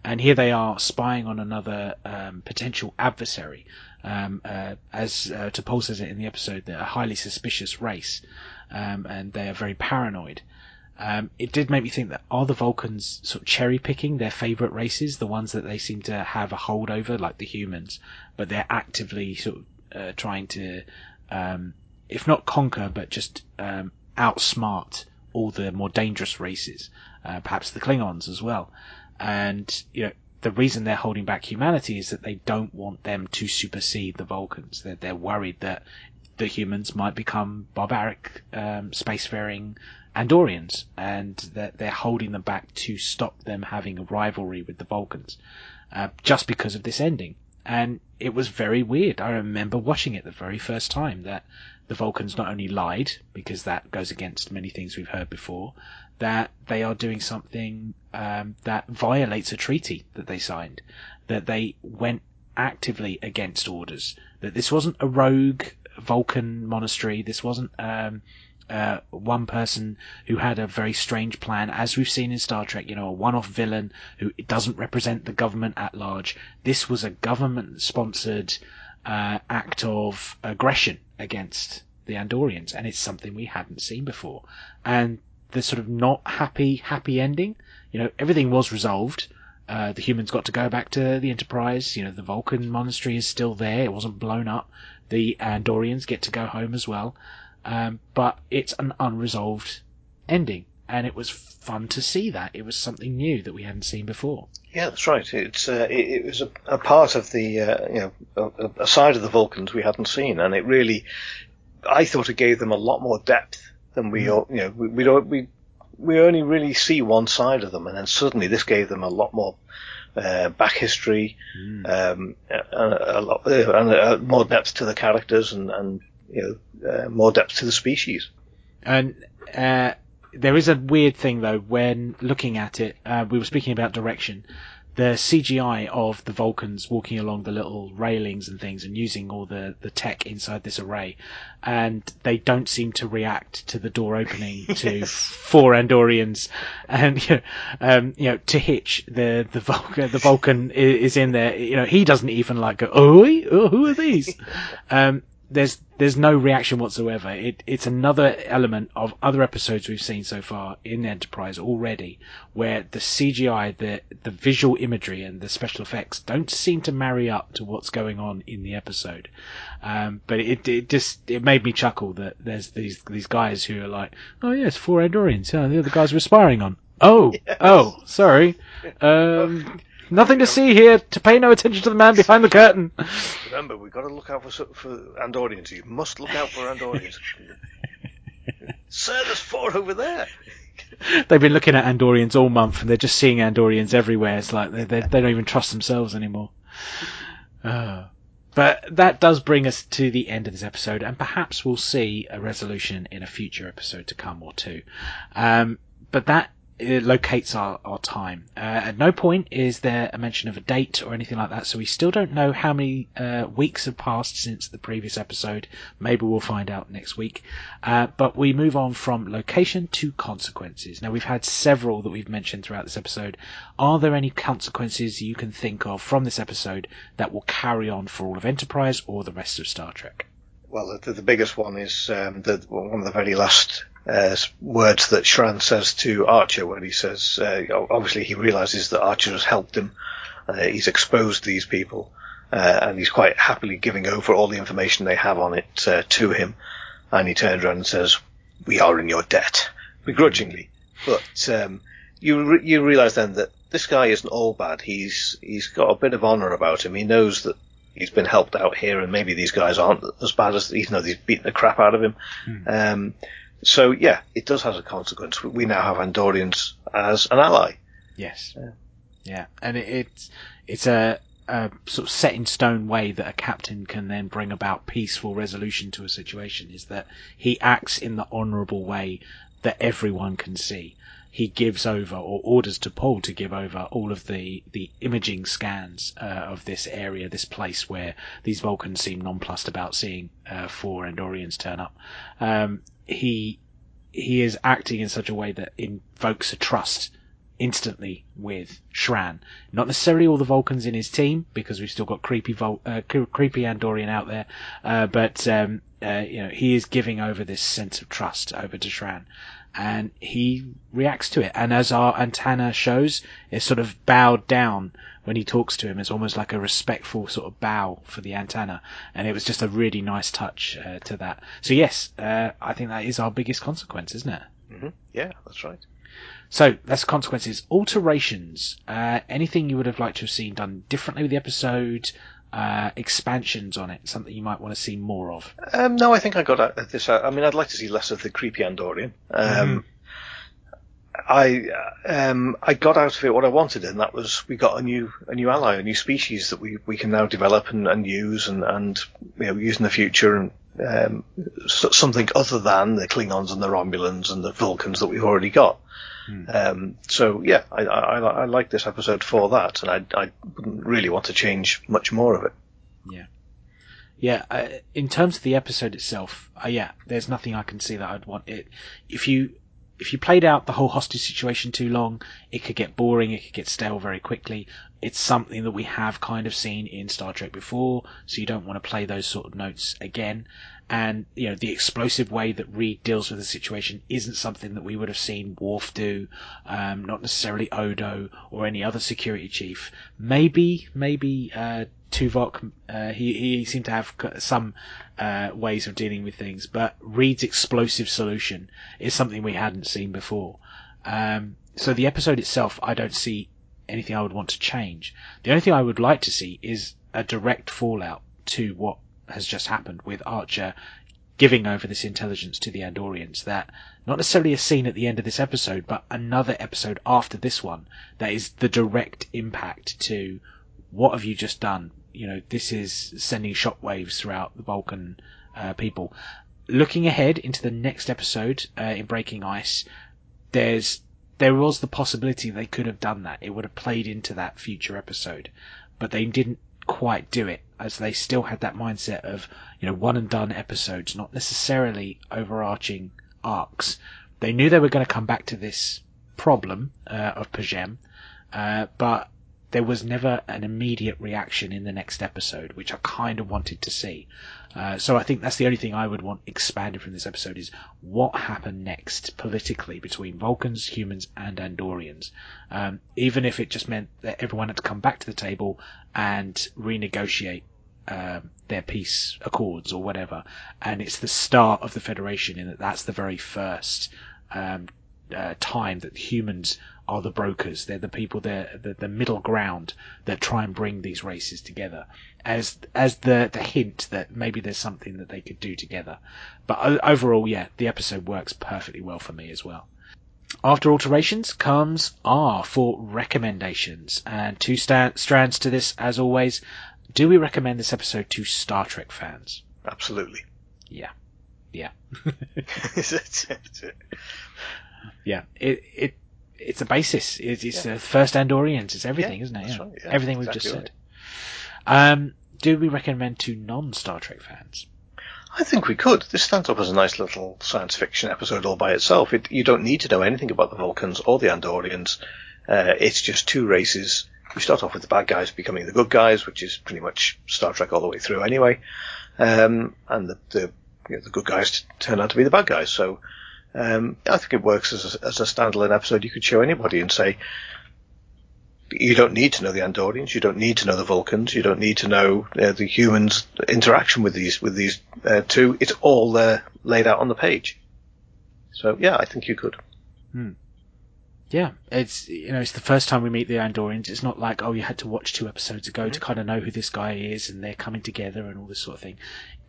And here they are spying on another um, potential adversary. Um, uh, as uh, T'Pol says it in the episode, they're a highly suspicious race, um, and they are very paranoid. Um, it did make me think that are the Vulcans sort of cherry picking their favourite races, the ones that they seem to have a hold over, like the humans, but they're actively sort of uh, trying to, um, if not conquer, but just um, outsmart all the more dangerous races, uh, perhaps the Klingons as well. And you know, the reason they're holding back humanity is that they don't want them to supersede the Vulcans. They're, they're worried that the humans might become barbaric, um, spacefaring Andorians, and that they're holding them back to stop them having a rivalry with the Vulcans, uh, just because of this ending and it was very weird. I remember watching it the very first time that the Vulcans not only lied, because that goes against many things we've heard before, that they are doing something um, that violates a treaty that they signed, that they went actively against orders. That this wasn't a rogue Vulcan monastery. This wasn't um, uh, one person who had a very strange plan, as we've seen in Star Trek. You know, a one-off villain who doesn't represent the government at large. This was a government-sponsored uh, act of aggression against the Andorians, and it's something we hadn't seen before. And the sort of not happy, happy ending. You know, everything was resolved. Uh, the humans got to go back to the Enterprise. You know, the Vulcan monastery is still there. It wasn't blown up. The Andorians get to go home as well. Um, but it's an unresolved ending. And it was fun to see that. It was something new that we hadn't seen before. Yeah, that's right. It's uh, it, it was a, a part of the uh, you know a, a side of the Vulcans we hadn't seen, and it really, I thought it gave them a lot more depth than we all you know we we don't we we only really see one side of them, and then suddenly this gave them a lot more uh, back history, um, and a, lot uh, and uh more depth to the characters, and, and you know uh, more depth to the species. And uh, there is a weird thing though when looking at it. Uh, we were speaking about direction. The CGI of the Vulcans walking along the little railings and things and using all the, the tech inside this array, and they don't seem to react to the door opening [LAUGHS] to four Andorians, and [LAUGHS] you know, um, you know to Hitch the the Vulcan the Vulcan is in there. You know he doesn't even like go oh who are these? [LAUGHS] um, there's there's no reaction whatsoever. It it's another element of other episodes we've seen so far in Enterprise already, where the CGI, the the visual imagery, and the special effects don't seem to marry up to what's going on in the episode. Um, but it it just it made me chuckle that there's these these guys who are like, oh yes, four Andorians. Yeah, they're the guys we're spying on. Oh [LAUGHS] oh sorry. Um, [LAUGHS] nothing to see here. To pay no attention to the man behind the curtain. Remember, we've got to look out for for Andorians. You must look out for Andorians. [LAUGHS] Sir, there's four over there. They've been looking at Andorians all month, and they're just seeing Andorians everywhere. It's like they they, they don't even trust themselves anymore. Uh, but that does bring us to the end of this episode, and perhaps we'll see a resolution in a future episode to come or two. Um, but that uh, locates our, our time. Uh, at no point is there a mention of a date or anything like that, so we still don't know how many uh, weeks have passed since the previous episode. Maybe we'll find out next week. Uh, but we move on from location to consequences. Now we've had several that we've mentioned throughout this episode. Are there any consequences you can think of from this episode that will carry on for all of Enterprise or the rest of Star Trek? Well, the, the biggest one is um, the, one of the very last uh, words that Shran says to Archer, when he says, uh, obviously he realizes that Archer has helped him. Uh, he's exposed these people, uh, and he's quite happily giving over all the information they have on it uh, to him. And he turns around and says, "We are in your debt," begrudgingly. But um, you re- you realize then that this guy isn't all bad. He's he's got a bit of honor about him. He knows that he's been helped out here, and maybe these guys aren't as bad as even though they've beaten the crap out of him. Um, so yeah, it does have a consequence. We now have Andorians as an ally. Yes. Yeah, and it, it's it's a, a sort of set in stone way that a captain can then bring about peaceful resolution to a situation is that he acts in the honourable way that everyone can see. He gives over or orders T'Pol to give over all of the, the imaging scans uh, of this area, this place where these Vulcans seem nonplussed about seeing uh, four Andorians turn up. Um, he he is acting in such a way that invokes a trust instantly with Shran. Not necessarily all the Vulcans in his team, because we've still got creepy Vul- uh, cre- creepy Andorian out there, uh, but um, uh, you know he is giving over this sense of trust over to Shran, and he reacts to it. And as our antenna shows, it's sort of bowed down when he talks to him. It's almost like a respectful sort of bow for the antenna, and it was just a really nice touch uh, to that. So yes, uh, I think that is our biggest consequence, isn't it? hmm Yeah, that's right. So that's consequences. Alterations. Uh, anything you would have liked to have seen done differently with the episode? Uh, expansions on it. Something you might want to see more of. Um, no, I think I got out this. I mean, I'd like to see less of the creepy Andorian. Um, I um, I got out of it what I wanted, and that was we got a new a new ally, a new species that we, we can now develop and, and use and, and you know use in the future, and um, something other than the Klingons and the Romulans and the Vulcans that we've already got. Hmm. Um, so yeah, I, I, I, like this episode for that, and I, I wouldn't really want to change much more of it. Yeah. Yeah, uh, in terms of the episode itself, uh, yeah, there's nothing I can see that I'd want it. If you if you played out the whole hostage situation too long, it could get boring, it could get stale very quickly. It's something that we have kind of seen in Star Trek before, so you don't want to play those sort of notes again. And, you know, the explosive way that Reed deals with the situation isn't something that we would have seen Worf do, um, not necessarily Odo or any other security chief. Maybe, maybe, uh, Tuvok, uh, he, he seemed to have some uh, ways of dealing with things, but Reed's explosive solution is something we hadn't seen before. Um, so the episode itself, I don't see anything I would want to change. The only thing I would like to see is a direct fallout to what has just happened with Archer giving over this intelligence to the Andorians. That not necessarily a scene at the end of this episode, but another episode after this one that is the direct impact to what have you just done? You know, this is sending shockwaves throughout the Vulcan uh, people. Looking ahead into the next episode uh, in Breaking Ice, there's there was the possibility they could have done that. It would have played into that future episode, but they didn't quite do it as they still had that mindset of you know one and done episodes, not necessarily overarching arcs. They knew they were going to come back to this problem uh, of P'Jem, uh, but there was never an immediate reaction in the next episode, which I kind of wanted to see. Uh, so I think that's the only thing I would want expanded from this episode is what happened next politically between Vulcans, humans, and Andorians. Um, even if it just meant that everyone had to come back to the table and renegotiate um, their peace accords or whatever. And it's the start of the Federation in that that's the very first um, uh, time that humans are the brokers. They're the people, they're the, the middle ground that try and bring these races together as, as the, the hint that maybe there's something that they could do together. But overall, yeah, the episode works perfectly well for me as well. After alterations comes R for recommendations, and two st- strands to this as always. Do we recommend this episode to Star Trek fans? Absolutely. Yeah. Yeah. [LAUGHS] [LAUGHS] yeah. It, it it's a basis. It's, it's yeah. the first Andorians. It's everything, yeah, isn't it? Yeah. Right. yeah. everything we've just said. Right. Um, do we recommend to non Star Trek fans? I think we could. This stands up as a nice little science fiction episode all by itself. It, you don't need to know anything about the Vulcans or the Andorians. Uh, it's just two races. We start off with the bad guys becoming the good guys, which is pretty much Star Trek all the way through anyway. Um, and the, the, you know, the good guys turn out to be the bad guys. So um, I think it works as a, as a standalone episode. You could show anybody and say, you don't need to know the Andorians, you don't need to know the Vulcans, you don't need to know uh, the humans' interaction with these with these uh, two. It's all there laid out on the page. So yeah, I think you could. Hmm. Yeah, it's you know it's the first time we meet the Andorians. It's not like oh you had to watch two episodes ago mm-hmm. to kind of know who this guy is and they're coming together and all this sort of thing.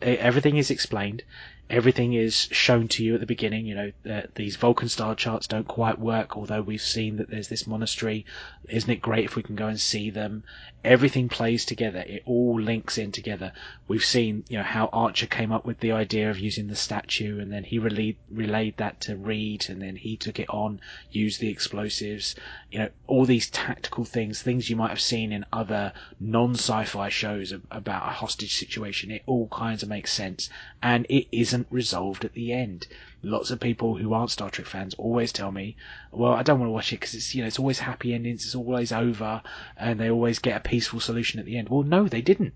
Everything is explained everything is shown to you at the beginning. You know, uh, these Vulcan star charts don't quite work, although we've seen that there's this monastery. Isn't it great if we can go and see them? Everything plays together. It all links in together. We've seen, you know, how Archer came up with the idea of using the statue and then he relayed, relayed that to Reed and then he took it on, used the explosives. You know, all these tactical things, things you might have seen in other non-sci-fi shows about a hostage situation. It all kinds of makes sense and it isn't isn't resolved at the end. Lots of people who aren't Star Trek fans always tell me, "Well, I don't want to watch it because it's you know it's always happy endings, it's always over, and they always get a peaceful solution at the end." Well, no, they didn't.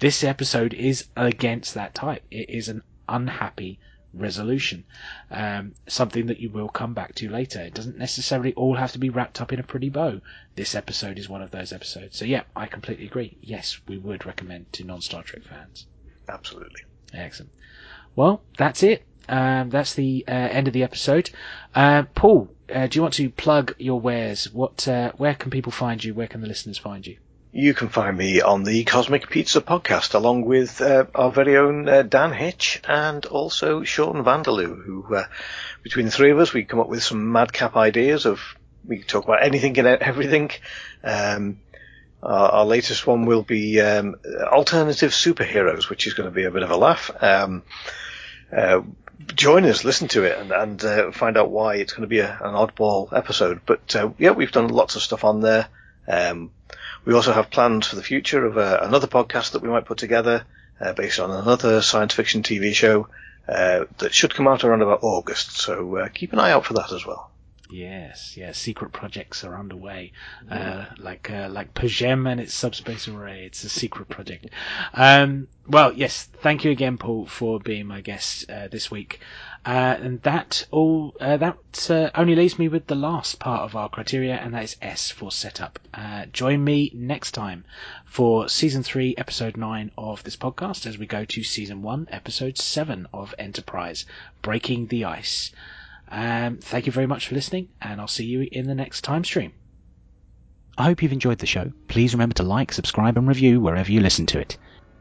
This episode is against that type. It is an unhappy resolution. Um, something that you will come back to later. It doesn't necessarily all have to be wrapped up in a pretty bow. This episode is one of those episodes. So yeah, I completely agree. Yes, we would recommend to non-Star Trek fans. Absolutely. Excellent. Well, that's it. Um, that's the uh, end of the episode. Uh, Paul, uh, do you want to plug your wares? What, uh, where can people find you? Where can the listeners find you? You can find me on the Cosmic Pizza podcast, along with uh, our very own uh, Dan Hitch and also Sean Vanderloo, who, between the three of us, we come up with some madcap ideas of we talk about anything and everything. Um, Our, our latest one will be um, alternative superheroes, which is going to be a bit of a laugh. Um, uh, join us, listen to it, and, and uh, find out why it's going to be a, an oddball episode. But uh, yeah, we've done lots of stuff on there. Um, we also have plans for the future of uh, another podcast that we might put together uh, based on another science fiction TV show uh, that should come out around about August. So keep an eye out for that as well. Yes, yes. Secret projects are underway, uh, like uh, like P'Jem and its subspace array. It's a secret project. Um, well, yes. Thank you again, Paul, for being my guest uh, this week. Uh, and that all uh, that uh, only leaves me with the last part of our criteria, and that is S for setup. Uh, join me next time for season three, episode nine of this podcast, as we go to season one, episode seven of Enterprise, breaking the ice. Um, thank you very much for listening, and I'll see you in the next time stream. I hope you've enjoyed the show. Please remember to like, subscribe, and review wherever you listen to it.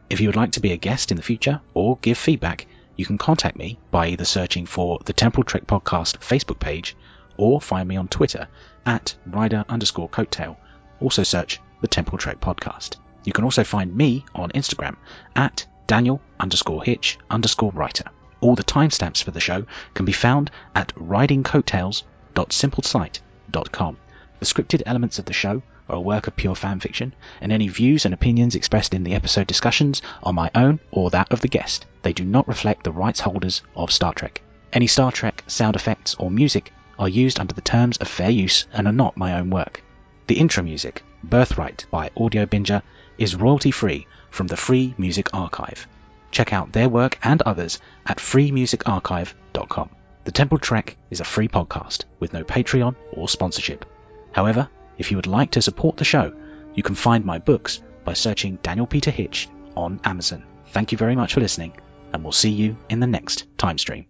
If you would like to be a guest in the future or give feedback, you can contact me by either searching for the Temporal Trek Podcast Facebook page or find me on Twitter at rider underscore coattail. Also search the Temporal Trek Podcast. You can also find me on Instagram at Daniel underscore Hitch underscore writer. All the timestamps for the show can be found at ridingcoattails.simplesite.com. The scripted elements of the show are a work of pure fanfiction, and any views and opinions expressed in the episode discussions are my own or that of the guest. They do not reflect the rights holders of Star Trek. Any Star Trek sound effects or music are used under the terms of fair use and are not my own work. The intro music, Birthright by Audiobinger, is royalty free from the Free Music Archive. Check out their work and others at freemusicarchive.com. The Temporal Trek is a free podcast with no Patreon or sponsorship. However, if you would like to support the show, you can find my books by searching Daniel Peter Hitch on Amazon. Thank you very much for listening, and we'll see you in the next time stream.